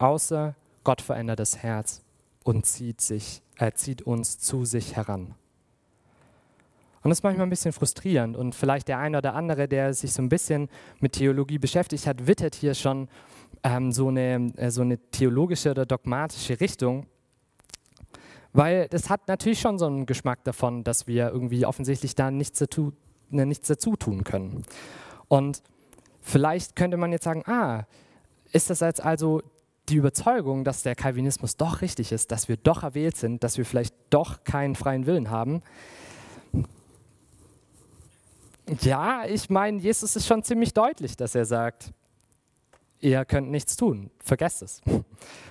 Außer Gott verändert das Herz und zieht, sich, er zieht uns zu sich heran. Und das ist manchmal ein bisschen frustrierend. Und vielleicht der eine oder andere, der sich so ein bisschen mit Theologie beschäftigt hat, wittert hier schon ähm, so, eine, äh, so eine theologische oder dogmatische Richtung. Weil das hat natürlich schon so einen Geschmack davon, dass wir irgendwie offensichtlich da nichts dazu, ne, nichts dazu tun können. Und vielleicht könnte man jetzt sagen, ah, ist das jetzt also die Überzeugung, dass der Calvinismus doch richtig ist, dass wir doch erwählt sind, dass wir vielleicht doch keinen freien Willen haben? Ja, ich meine, Jesus ist schon ziemlich deutlich, dass er sagt, ihr könnt nichts tun, vergesst es.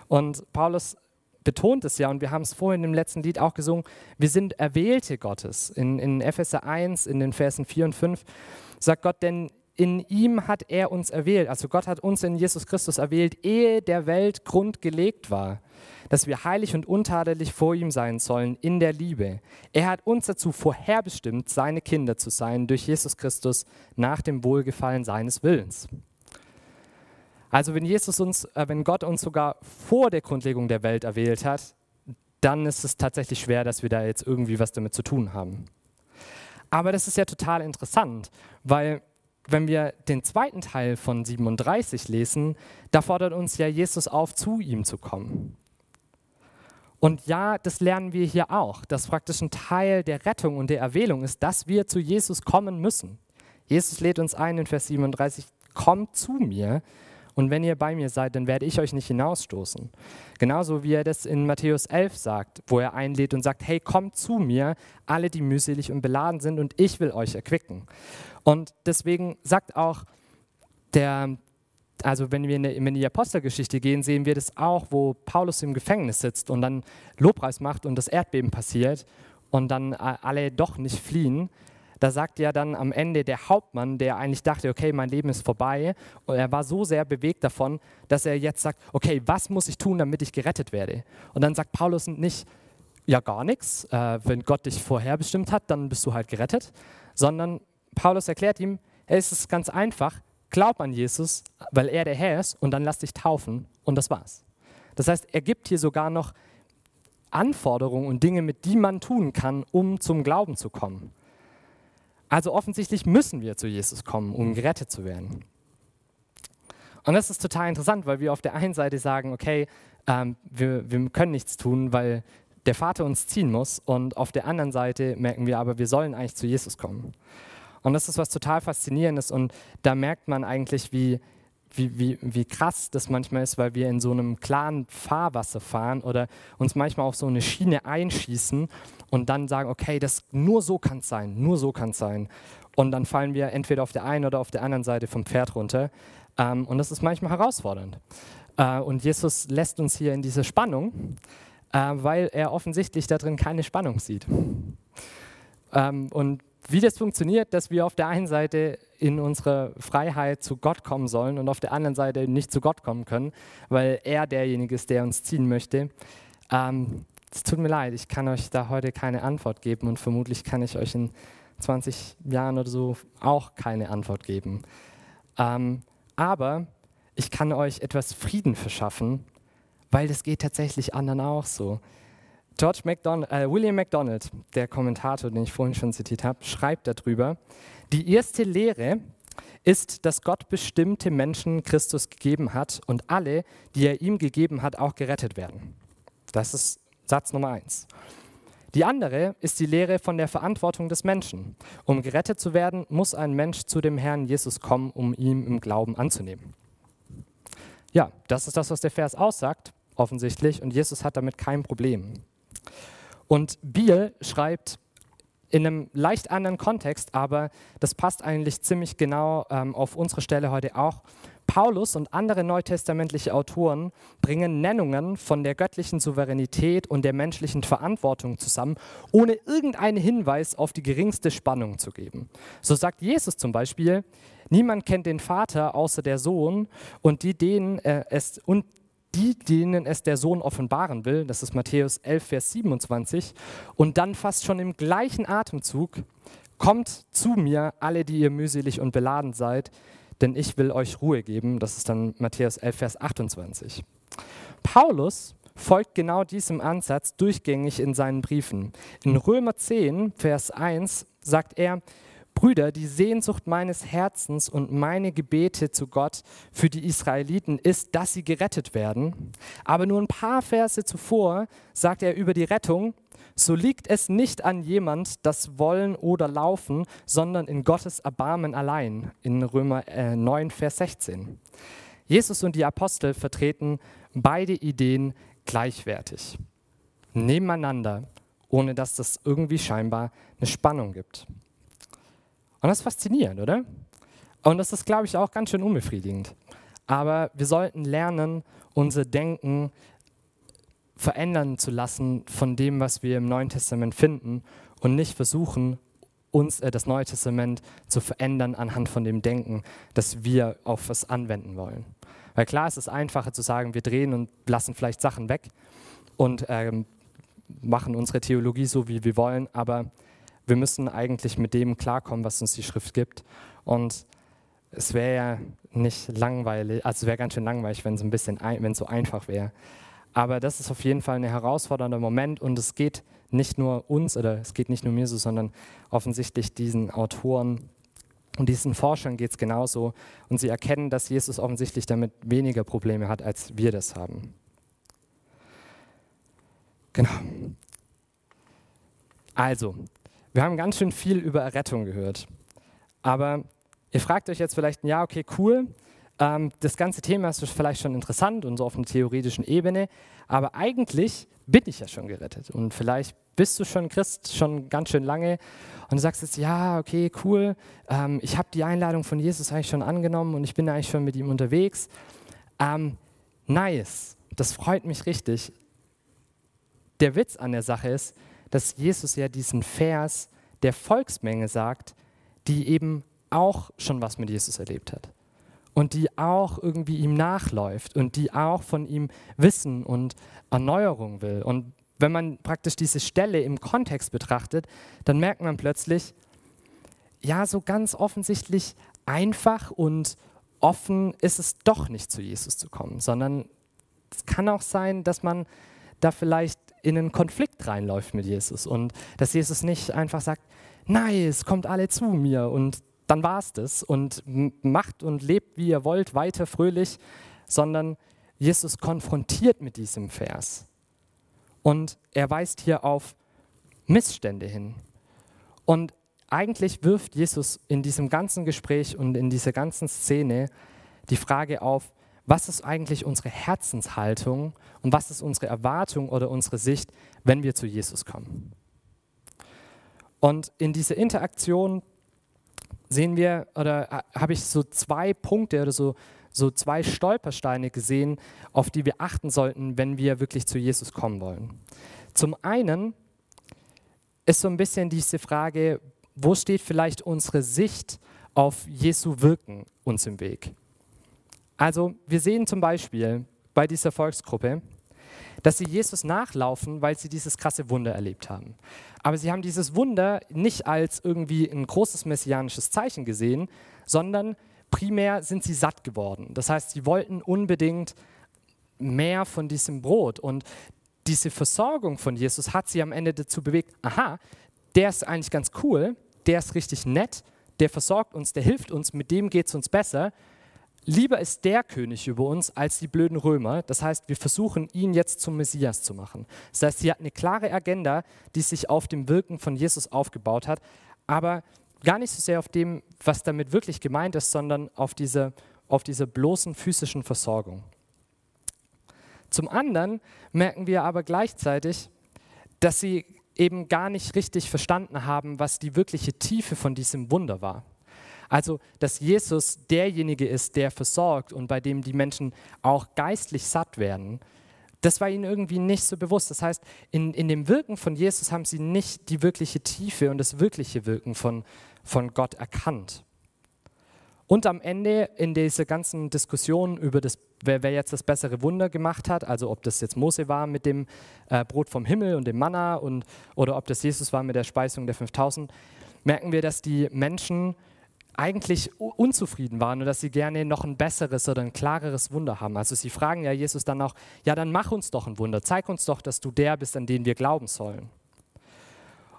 Und Paulus betont es ja, und wir haben es vorhin im letzten Lied auch gesungen, wir sind Erwählte Gottes. In, in Epheser 1, in den Versen 4 und 5, sagt Gott, denn in ihm hat er uns erwählt, also Gott hat uns in Jesus Christus erwählt, ehe der Welt Grund gelegt war dass wir heilig und untadelig vor ihm sein sollen in der Liebe. Er hat uns dazu vorherbestimmt, seine Kinder zu sein durch Jesus Christus nach dem Wohlgefallen seines Willens. Also wenn Jesus uns, äh, wenn Gott uns sogar vor der Grundlegung der Welt erwählt hat, dann ist es tatsächlich schwer, dass wir da jetzt irgendwie was damit zu tun haben. Aber das ist ja total interessant, weil wenn wir den zweiten Teil von 37 lesen, da fordert uns ja Jesus auf, zu ihm zu kommen. Und ja, das lernen wir hier auch, dass praktisch ein Teil der Rettung und der Erwählung ist, dass wir zu Jesus kommen müssen. Jesus lädt uns ein in Vers 37, kommt zu mir und wenn ihr bei mir seid, dann werde ich euch nicht hinausstoßen. Genauso wie er das in Matthäus 11 sagt, wo er einlädt und sagt, hey, kommt zu mir, alle, die mühselig und beladen sind und ich will euch erquicken. Und deswegen sagt auch der, also wenn wir in, die Apostelgeschichte gehen, sehen wir das auch, wo Paulus im Gefängnis sitzt und dann Lobpreis macht und das Erdbeben passiert und dann alle doch nicht fliehen. Da sagt ja dann am Ende der Hauptmann, der eigentlich dachte, okay, mein Leben ist vorbei, und er war so sehr bewegt davon, dass er jetzt sagt, okay, was muss ich tun, damit ich gerettet werde? Und dann sagt Paulus nicht, ja gar nichts, äh, wenn Gott dich vorherbestimmt hat, dann bist du halt gerettet, sondern Paulus erklärt ihm, es ist ganz einfach, glaub an Jesus, weil er der Herr ist, und dann lass dich taufen und das war's. Das heißt, er gibt hier sogar noch Anforderungen und Dinge, mit die man tun kann, um zum Glauben zu kommen. Also offensichtlich müssen wir zu Jesus kommen, um gerettet zu werden. Und das ist total interessant, weil wir auf der einen Seite sagen, okay, ähm, wir, wir können nichts tun, weil der Vater uns ziehen muss. Und auf der anderen Seite merken wir aber, wir sollen eigentlich zu Jesus kommen. Und das ist was total Faszinierendes und da merkt man eigentlich, wie, wie, wie, wie krass das manchmal ist, weil wir in so einem klaren Fahrwasser fahren oder uns manchmal auf so eine Schiene einschießen und dann sagen, okay, das nur so kann es sein, nur so kann es sein. Und dann fallen wir entweder auf der einen oder auf der anderen Seite vom Pferd runter. Ähm, und das ist manchmal herausfordernd. Äh, und Jesus lässt uns hier in diese Spannung, äh, weil er offensichtlich darin keine Spannung sieht. Ähm, und wie das funktioniert, dass wir auf der einen Seite in unsere Freiheit zu Gott kommen sollen und auf der anderen Seite nicht zu Gott kommen können, weil er derjenige ist, der uns ziehen möchte. Ähm, es tut mir leid, ich kann euch da heute keine Antwort geben und vermutlich kann ich euch in 20 Jahren oder so auch keine Antwort geben. Ähm, aber ich kann euch etwas Frieden verschaffen, weil das geht tatsächlich anderen auch so. George McDonald, äh, William MacDonald, der Kommentator, den ich vorhin schon zitiert habe, schreibt darüber, die erste Lehre ist, dass Gott bestimmte Menschen Christus gegeben hat und alle, die er ihm gegeben hat, auch gerettet werden. Das ist Satz Nummer eins. Die andere ist die Lehre von der Verantwortung des Menschen. Um gerettet zu werden, muss ein Mensch zu dem Herrn Jesus kommen, um ihn im Glauben anzunehmen. Ja, das ist das, was der Vers aussagt, offensichtlich, und Jesus hat damit kein Problem. Und Biel schreibt in einem leicht anderen Kontext, aber das passt eigentlich ziemlich genau ähm, auf unsere Stelle heute auch. Paulus und andere neutestamentliche Autoren bringen Nennungen von der göttlichen Souveränität und der menschlichen Verantwortung zusammen, ohne irgendeinen Hinweis auf die geringste Spannung zu geben. So sagt Jesus zum Beispiel, niemand kennt den Vater außer der Sohn und die, denen, äh, es, und die, denen es der Sohn offenbaren will, das ist Matthäus 11, Vers 27, und dann fast schon im gleichen Atemzug, kommt zu mir, alle, die ihr mühselig und beladen seid, denn ich will euch Ruhe geben, das ist dann Matthäus 11, Vers 28. Paulus folgt genau diesem Ansatz durchgängig in seinen Briefen. In Römer 10, Vers 1 sagt er, Brüder, die Sehnsucht meines Herzens und meine Gebete zu Gott für die Israeliten ist, dass sie gerettet werden. Aber nur ein paar Verse zuvor sagt er über die Rettung, so liegt es nicht an jemand, das Wollen oder Laufen, sondern in Gottes Erbarmen allein, in Römer äh, 9, Vers 16. Jesus und die Apostel vertreten beide Ideen gleichwertig, nebeneinander, ohne dass das irgendwie scheinbar eine Spannung gibt. Und das ist faszinierend, oder? Und das ist, glaube ich, auch ganz schön unbefriedigend. Aber wir sollten lernen, unser Denken verändern zu lassen von dem, was wir im Neuen Testament finden und nicht versuchen, uns äh, das Neue Testament zu verändern anhand von dem Denken, das wir auf was anwenden wollen. Weil klar, es ist einfacher zu sagen, wir drehen und lassen vielleicht Sachen weg und ähm, machen unsere Theologie so, wie wir wollen, aber wir müssen eigentlich mit dem klarkommen, was uns die Schrift gibt. Und es wäre ja nicht langweilig, also es wäre ganz schön langweilig, wenn es ein bisschen, wenn es so einfach wäre. Aber das ist auf jeden Fall ein herausfordernder Moment und es geht nicht nur uns oder es geht nicht nur mir so, sondern offensichtlich diesen Autoren und diesen Forschern geht es genauso. Und sie erkennen, dass Jesus offensichtlich damit weniger Probleme hat, als wir das haben. Genau. Also, wir haben ganz schön viel über Errettung gehört. Aber ihr fragt euch jetzt vielleicht, ja, okay, cool. Ähm, das ganze Thema ist vielleicht schon interessant und so auf einer theoretischen Ebene. Aber eigentlich bin ich ja schon gerettet. Und vielleicht bist du schon Christ, schon ganz schön lange. Und du sagst jetzt, ja, okay, cool. Ähm, ich habe die Einladung von Jesus eigentlich schon angenommen und ich bin eigentlich schon mit ihm unterwegs. Ähm, nice. Das freut mich richtig. Der Witz an der Sache ist, dass Jesus ja diesen Vers der Volksmenge sagt, die eben auch schon was mit Jesus erlebt hat und die auch irgendwie ihm nachläuft und die auch von ihm Wissen und Erneuerung will. Und wenn man praktisch diese Stelle im Kontext betrachtet, dann merkt man plötzlich, ja, so ganz offensichtlich einfach und offen ist es doch nicht zu Jesus zu kommen, sondern es kann auch sein, dass man da vielleicht in einen Konflikt reinläuft mit Jesus und dass Jesus nicht einfach sagt, nice, kommt alle zu mir und dann war es das und macht und lebt, wie ihr wollt, weiter fröhlich, sondern Jesus konfrontiert mit diesem Vers und er weist hier auf Missstände hin. Und eigentlich wirft Jesus in diesem ganzen Gespräch und in dieser ganzen Szene die Frage auf, was ist eigentlich unsere Herzenshaltung und was ist unsere Erwartung oder unsere Sicht, wenn wir zu Jesus kommen. Und in dieser Interaktion sehen wir oder habe ich so zwei Punkte oder so, so zwei Stolpersteine gesehen, auf die wir achten sollten, wenn wir wirklich zu Jesus kommen wollen. Zum einen ist so ein bisschen diese Frage, wo steht vielleicht unsere Sicht auf Jesu Wirken uns im Weg? Also wir sehen zum Beispiel bei dieser Volksgruppe, dass sie Jesus nachlaufen, weil sie dieses krasse Wunder erlebt haben. Aber sie haben dieses Wunder nicht als irgendwie ein großes messianisches Zeichen gesehen, sondern primär sind sie satt geworden. Das heißt, sie wollten unbedingt mehr von diesem Brot. Und diese Versorgung von Jesus hat sie am Ende dazu bewegt, aha, der ist eigentlich ganz cool, der ist richtig nett, der versorgt uns, der hilft uns, mit dem geht es uns besser. Lieber ist der König über uns als die blöden Römer. Das heißt, wir versuchen, ihn jetzt zum Messias zu machen. Das heißt, sie hat eine klare Agenda, die sich auf dem Wirken von Jesus aufgebaut hat, aber gar nicht so sehr auf dem, was damit wirklich gemeint ist, sondern auf diese, auf diese bloßen physischen Versorgung. Zum anderen merken wir aber gleichzeitig, dass sie eben gar nicht richtig verstanden haben, was die wirkliche Tiefe von diesem Wunder war. Also, dass Jesus derjenige ist, der versorgt und bei dem die Menschen auch geistlich satt werden, das war ihnen irgendwie nicht so bewusst. Das heißt, in, in dem Wirken von Jesus haben sie nicht die wirkliche Tiefe und das wirkliche Wirken von, von Gott erkannt. Und am Ende in dieser ganzen Diskussion über das, wer, wer, jetzt das bessere Wunder gemacht hat, also ob das jetzt Mose war mit dem äh, Brot vom Himmel und dem Manna und, oder ob das Jesus war mit der Speisung der 5000, merken wir, dass die Menschen eigentlich unzufrieden waren und dass sie gerne noch ein besseres oder ein klareres Wunder haben. Also sie fragen ja Jesus dann auch, ja dann mach uns doch ein Wunder, zeig uns doch, dass du der bist, an den wir glauben sollen.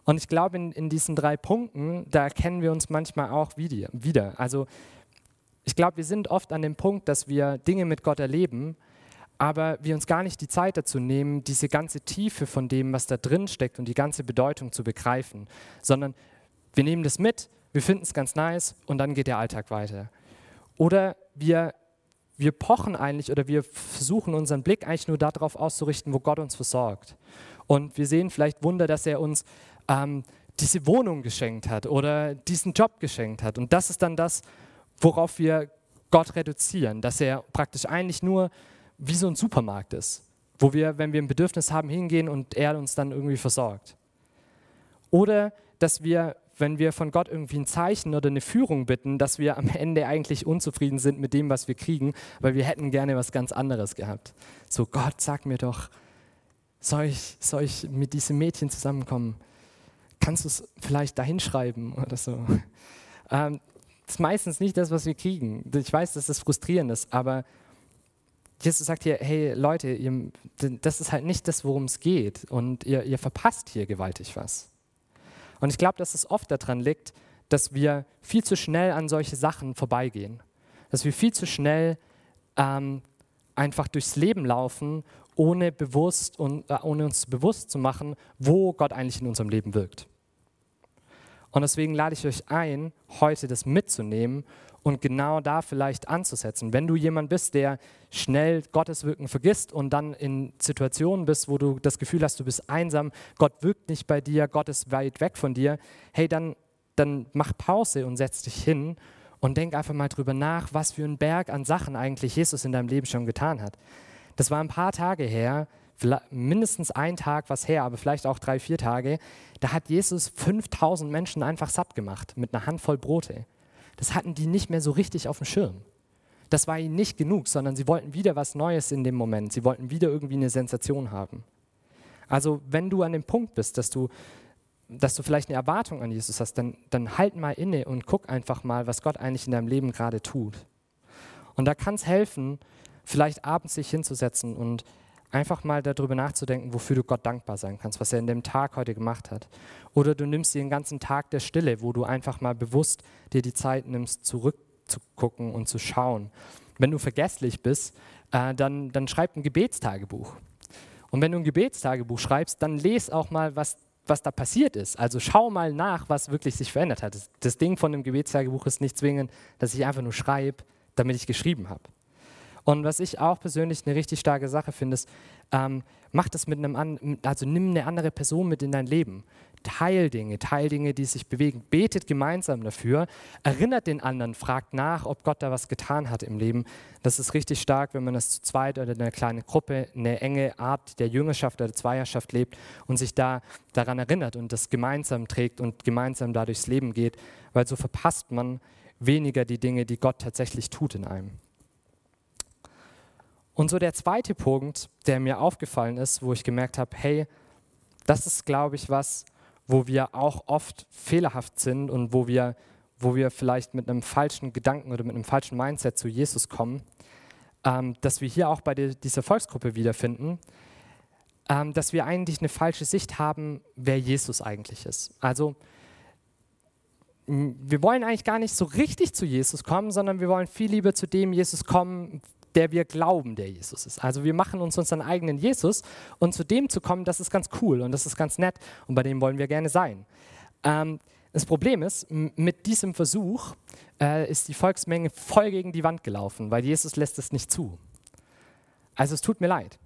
Und ich glaube, in, in diesen drei Punkten, da erkennen wir uns manchmal auch wieder. Also ich glaube, wir sind oft an dem Punkt, dass wir Dinge mit Gott erleben, aber wir uns gar nicht die Zeit dazu nehmen, diese ganze Tiefe von dem, was da drin steckt und die ganze Bedeutung zu begreifen, sondern wir nehmen das mit, wir finden es ganz nice und dann geht der Alltag weiter. Oder wir, wir pochen eigentlich oder wir versuchen unseren Blick eigentlich nur darauf auszurichten, wo Gott uns versorgt. Und wir sehen vielleicht Wunder, dass er uns ähm, diese Wohnung geschenkt hat oder diesen Job geschenkt hat. Und das ist dann das, worauf wir Gott reduzieren, dass er praktisch eigentlich nur wie so ein Supermarkt ist, wo wir, wenn wir ein Bedürfnis haben, hingehen und er uns dann irgendwie versorgt. Oder dass wir wenn wir von Gott irgendwie ein Zeichen oder eine Führung bitten, dass wir am Ende eigentlich unzufrieden sind mit dem, was wir kriegen, weil wir hätten gerne was ganz anderes gehabt. So, Gott, sag mir doch, soll ich, soll ich mit diesem Mädchen zusammenkommen? Kannst du es vielleicht dahin schreiben oder so? Ähm, das ist meistens nicht das, was wir kriegen. Ich weiß, dass das frustrierend ist, aber Jesus sagt hier, hey Leute, ihr, das ist halt nicht das, worum es geht und ihr, ihr verpasst hier gewaltig was. Und ich glaube, dass es oft daran liegt, dass wir viel zu schnell an solche Sachen vorbeigehen. Dass wir viel zu schnell ähm, einfach durchs Leben laufen, ohne, bewusst und, äh, ohne uns bewusst zu machen, wo Gott eigentlich in unserem Leben wirkt. Und deswegen lade ich euch ein, heute das mitzunehmen und genau da vielleicht anzusetzen. Wenn du jemand bist, der schnell Gottes Wirken vergisst und dann in Situationen bist, wo du das Gefühl hast, du bist einsam, Gott wirkt nicht bei dir, Gott ist weit weg von dir, hey, dann, dann mach Pause und setz dich hin und denk einfach mal drüber nach, was für ein Berg an Sachen eigentlich Jesus in deinem Leben schon getan hat. Das war ein paar Tage her, mindestens ein Tag was her, aber vielleicht auch drei, vier Tage, da hat Jesus 5000 Menschen einfach satt gemacht mit einer Handvoll Brote das hatten die nicht mehr so richtig auf dem Schirm. Das war ihnen nicht genug, sondern sie wollten wieder was Neues in dem Moment. Sie wollten wieder irgendwie eine Sensation haben. Also wenn du an dem Punkt bist, dass du, dass du vielleicht eine Erwartung an Jesus hast, dann, dann halt mal inne und guck einfach mal, was Gott eigentlich in deinem Leben gerade tut. Und da kann es helfen, vielleicht abends sich hinzusetzen und einfach mal darüber nachzudenken, wofür du Gott dankbar sein kannst, was er in dem Tag heute gemacht hat. Oder du nimmst dir den ganzen Tag der Stille, wo du einfach mal bewusst dir die Zeit nimmst, zurückzugucken und zu schauen. Wenn du vergesslich bist, äh, dann, dann schreib ein Gebetstagebuch. Und wenn du ein Gebetstagebuch schreibst, dann lese auch mal, was, was da passiert ist. Also schau mal nach, was wirklich sich verändert hat. Das, das Ding von einem Gebetstagebuch ist nicht zwingend, dass ich einfach nur schreibe, damit ich geschrieben habe. Und was ich auch persönlich eine richtig starke Sache finde, ist, ähm, mach das mit einem, an, also nimm eine andere Person mit in dein Leben. Teil Dinge, teil Dinge, die sich bewegen. Betet gemeinsam dafür. Erinnert den anderen, fragt nach, ob Gott da was getan hat im Leben. Das ist richtig stark, wenn man das zu zweit oder in einer kleinen Gruppe, eine enge Art der Jüngerschaft oder Zweierschaft lebt und sich da daran erinnert und das gemeinsam trägt und gemeinsam da durchs Leben geht, weil so verpasst man weniger die Dinge, die Gott tatsächlich tut in einem. Und so der zweite Punkt, der mir aufgefallen ist, wo ich gemerkt habe, hey, das ist, glaube ich, was, wo wir auch oft fehlerhaft sind und wo wir, wo wir vielleicht mit einem falschen Gedanken oder mit einem falschen Mindset zu Jesus kommen, ähm, dass wir hier auch bei die, dieser Volksgruppe wiederfinden, ähm, dass wir eigentlich eine falsche Sicht haben, wer Jesus eigentlich ist. Also wir wollen eigentlich gar nicht so richtig zu Jesus kommen, sondern wir wollen viel lieber zu dem Jesus kommen, der wir glauben, der Jesus ist. Also wir machen uns unseren eigenen Jesus und zu dem zu kommen, das ist ganz cool und das ist ganz nett und bei dem wollen wir gerne sein. Ähm, das Problem ist, mit diesem Versuch äh, ist die Volksmenge voll gegen die Wand gelaufen, weil Jesus lässt es nicht zu. Also es tut mir leid.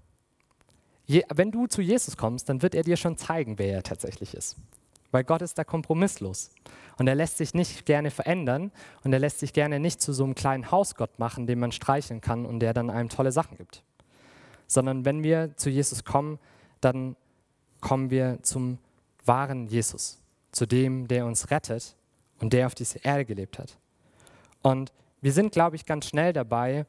Je, wenn du zu Jesus kommst, dann wird er dir schon zeigen, wer er tatsächlich ist. Weil Gott ist da kompromisslos. Und er lässt sich nicht gerne verändern und er lässt sich gerne nicht zu so einem kleinen Hausgott machen, den man streicheln kann und der dann einem tolle Sachen gibt. Sondern wenn wir zu Jesus kommen, dann kommen wir zum wahren Jesus, zu dem, der uns rettet und der auf dieser Erde gelebt hat. Und wir sind, glaube ich, ganz schnell dabei,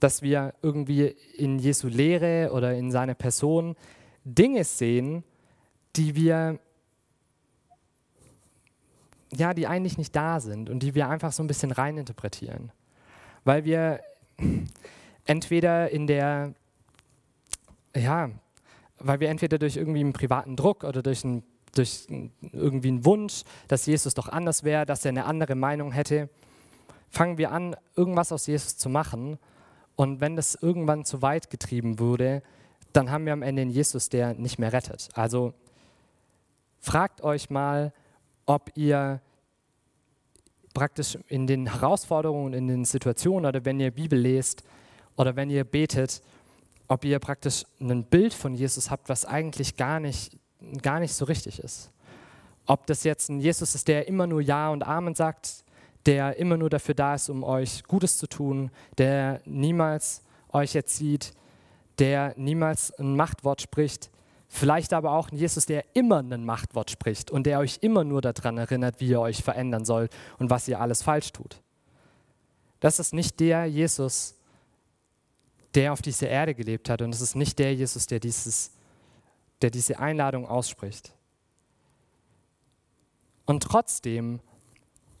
dass wir irgendwie in Jesu Lehre oder in seiner Person Dinge sehen, die wir ja, die eigentlich nicht da sind und die wir einfach so ein bisschen reininterpretieren. Weil wir entweder in der, ja, weil wir entweder durch irgendwie einen privaten Druck oder durch, ein, durch irgendwie einen Wunsch, dass Jesus doch anders wäre, dass er eine andere Meinung hätte, fangen wir an, irgendwas aus Jesus zu machen. Und wenn das irgendwann zu weit getrieben wurde, dann haben wir am Ende einen Jesus, der nicht mehr rettet. Also fragt euch mal, ob ihr praktisch in den Herausforderungen, in den Situationen oder wenn ihr Bibel lest oder wenn ihr betet, ob ihr praktisch ein Bild von Jesus habt, was eigentlich gar nicht, gar nicht so richtig ist. Ob das jetzt ein Jesus ist, der immer nur Ja und Amen sagt, der immer nur dafür da ist, um euch Gutes zu tun, der niemals euch jetzt sieht, der niemals ein Machtwort spricht, Vielleicht aber auch ein Jesus, der immer ein Machtwort spricht und der euch immer nur daran erinnert, wie ihr euch verändern sollt und was ihr alles falsch tut. Das ist nicht der Jesus, der auf dieser Erde gelebt hat und es ist nicht der Jesus, der, dieses, der diese Einladung ausspricht. Und trotzdem,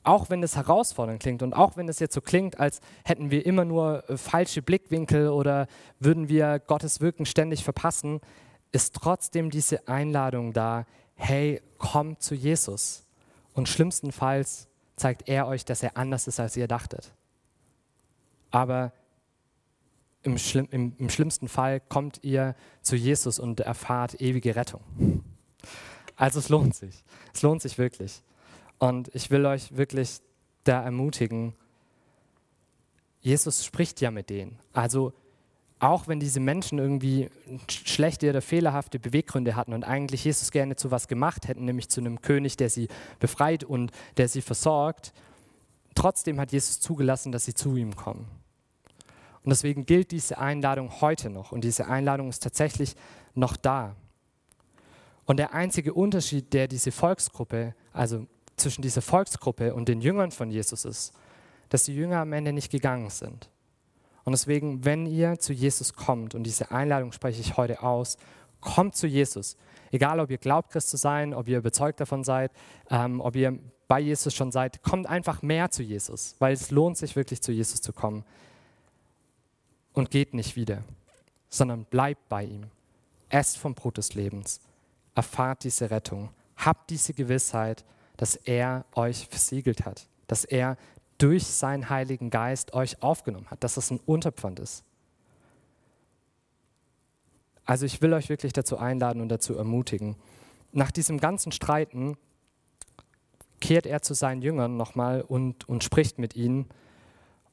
auch wenn es herausfordernd klingt und auch wenn es jetzt so klingt, als hätten wir immer nur äh, falsche Blickwinkel oder würden wir Gottes Wirken ständig verpassen, ist trotzdem diese Einladung da, hey, kommt zu Jesus. Und schlimmstenfalls zeigt er euch, dass er anders ist, als ihr dachtet. Aber im, Schlimm, im, im schlimmsten Fall kommt ihr zu Jesus und erfahrt ewige Rettung. Also es lohnt sich. Es lohnt sich wirklich. Und ich will euch wirklich da ermutigen, Jesus spricht ja mit denen. Also auch wenn diese Menschen irgendwie schlechte oder fehlerhafte Beweggründe hatten und eigentlich Jesus gerne zu was gemacht hätten, nämlich zu einem König, der sie befreit und der sie versorgt, trotzdem hat Jesus zugelassen, dass sie zu ihm kommen. Und deswegen gilt diese Einladung heute noch und diese Einladung ist tatsächlich noch da. Und der einzige Unterschied, der diese Volksgruppe, also zwischen dieser Volksgruppe und den Jüngern von Jesus ist, dass die Jünger am Ende nicht gegangen sind. Und deswegen, wenn ihr zu Jesus kommt, und diese Einladung spreche ich heute aus, kommt zu Jesus. Egal, ob ihr glaubt, Christ zu sein, ob ihr überzeugt davon seid, ähm, ob ihr bei Jesus schon seid, kommt einfach mehr zu Jesus, weil es lohnt sich wirklich zu Jesus zu kommen. Und geht nicht wieder, sondern bleibt bei ihm. Esst vom Brot des Lebens. Erfahrt diese Rettung. Habt diese Gewissheit, dass er euch versiegelt hat, dass er durch seinen Heiligen Geist euch aufgenommen hat, dass das ein Unterpfand ist. Also ich will euch wirklich dazu einladen und dazu ermutigen. Nach diesem ganzen Streiten kehrt er zu seinen Jüngern nochmal und, und spricht mit ihnen.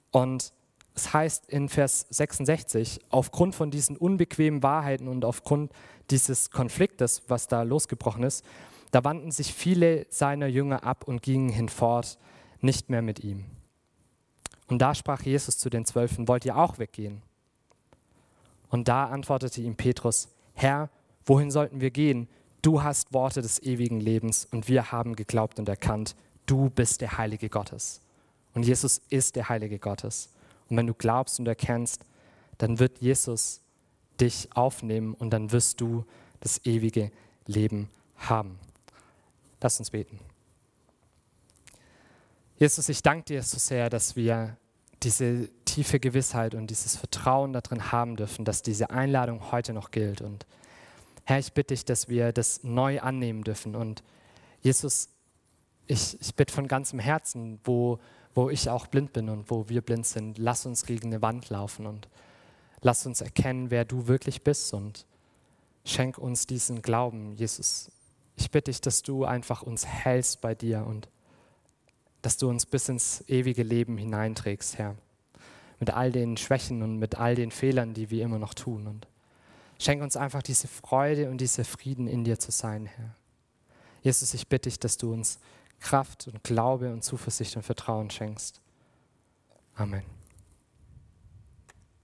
Und es heißt in Vers 66, aufgrund von diesen unbequemen Wahrheiten und aufgrund dieses Konfliktes, was da losgebrochen ist, da wandten sich viele seiner Jünger ab und gingen hinfort, nicht mehr mit ihm. Und da sprach Jesus zu den Zwölfen, wollt ihr auch weggehen? Und da antwortete ihm Petrus, Herr, wohin sollten wir gehen? Du hast Worte des ewigen Lebens und wir haben geglaubt und erkannt, du bist der Heilige Gottes. Und Jesus ist der Heilige Gottes. Und wenn du glaubst und erkennst, dann wird Jesus dich aufnehmen und dann wirst du das ewige Leben haben. Lass uns beten. Jesus, ich danke dir so sehr, dass wir diese tiefe Gewissheit und dieses Vertrauen darin haben dürfen, dass diese Einladung heute noch gilt. Und Herr, ich bitte dich, dass wir das neu annehmen dürfen. Und Jesus, ich, ich bitte von ganzem Herzen, wo, wo ich auch blind bin und wo wir blind sind, lass uns gegen eine Wand laufen und lass uns erkennen, wer du wirklich bist und schenk uns diesen Glauben, Jesus. Ich bitte dich, dass du einfach uns hältst bei dir und dass du uns bis ins ewige Leben hineinträgst, Herr. Mit all den Schwächen und mit all den Fehlern, die wir immer noch tun. Und schenk uns einfach diese Freude und diese Frieden in dir zu sein, Herr. Jesus, ich bitte dich, dass du uns Kraft und Glaube und Zuversicht und Vertrauen schenkst. Amen.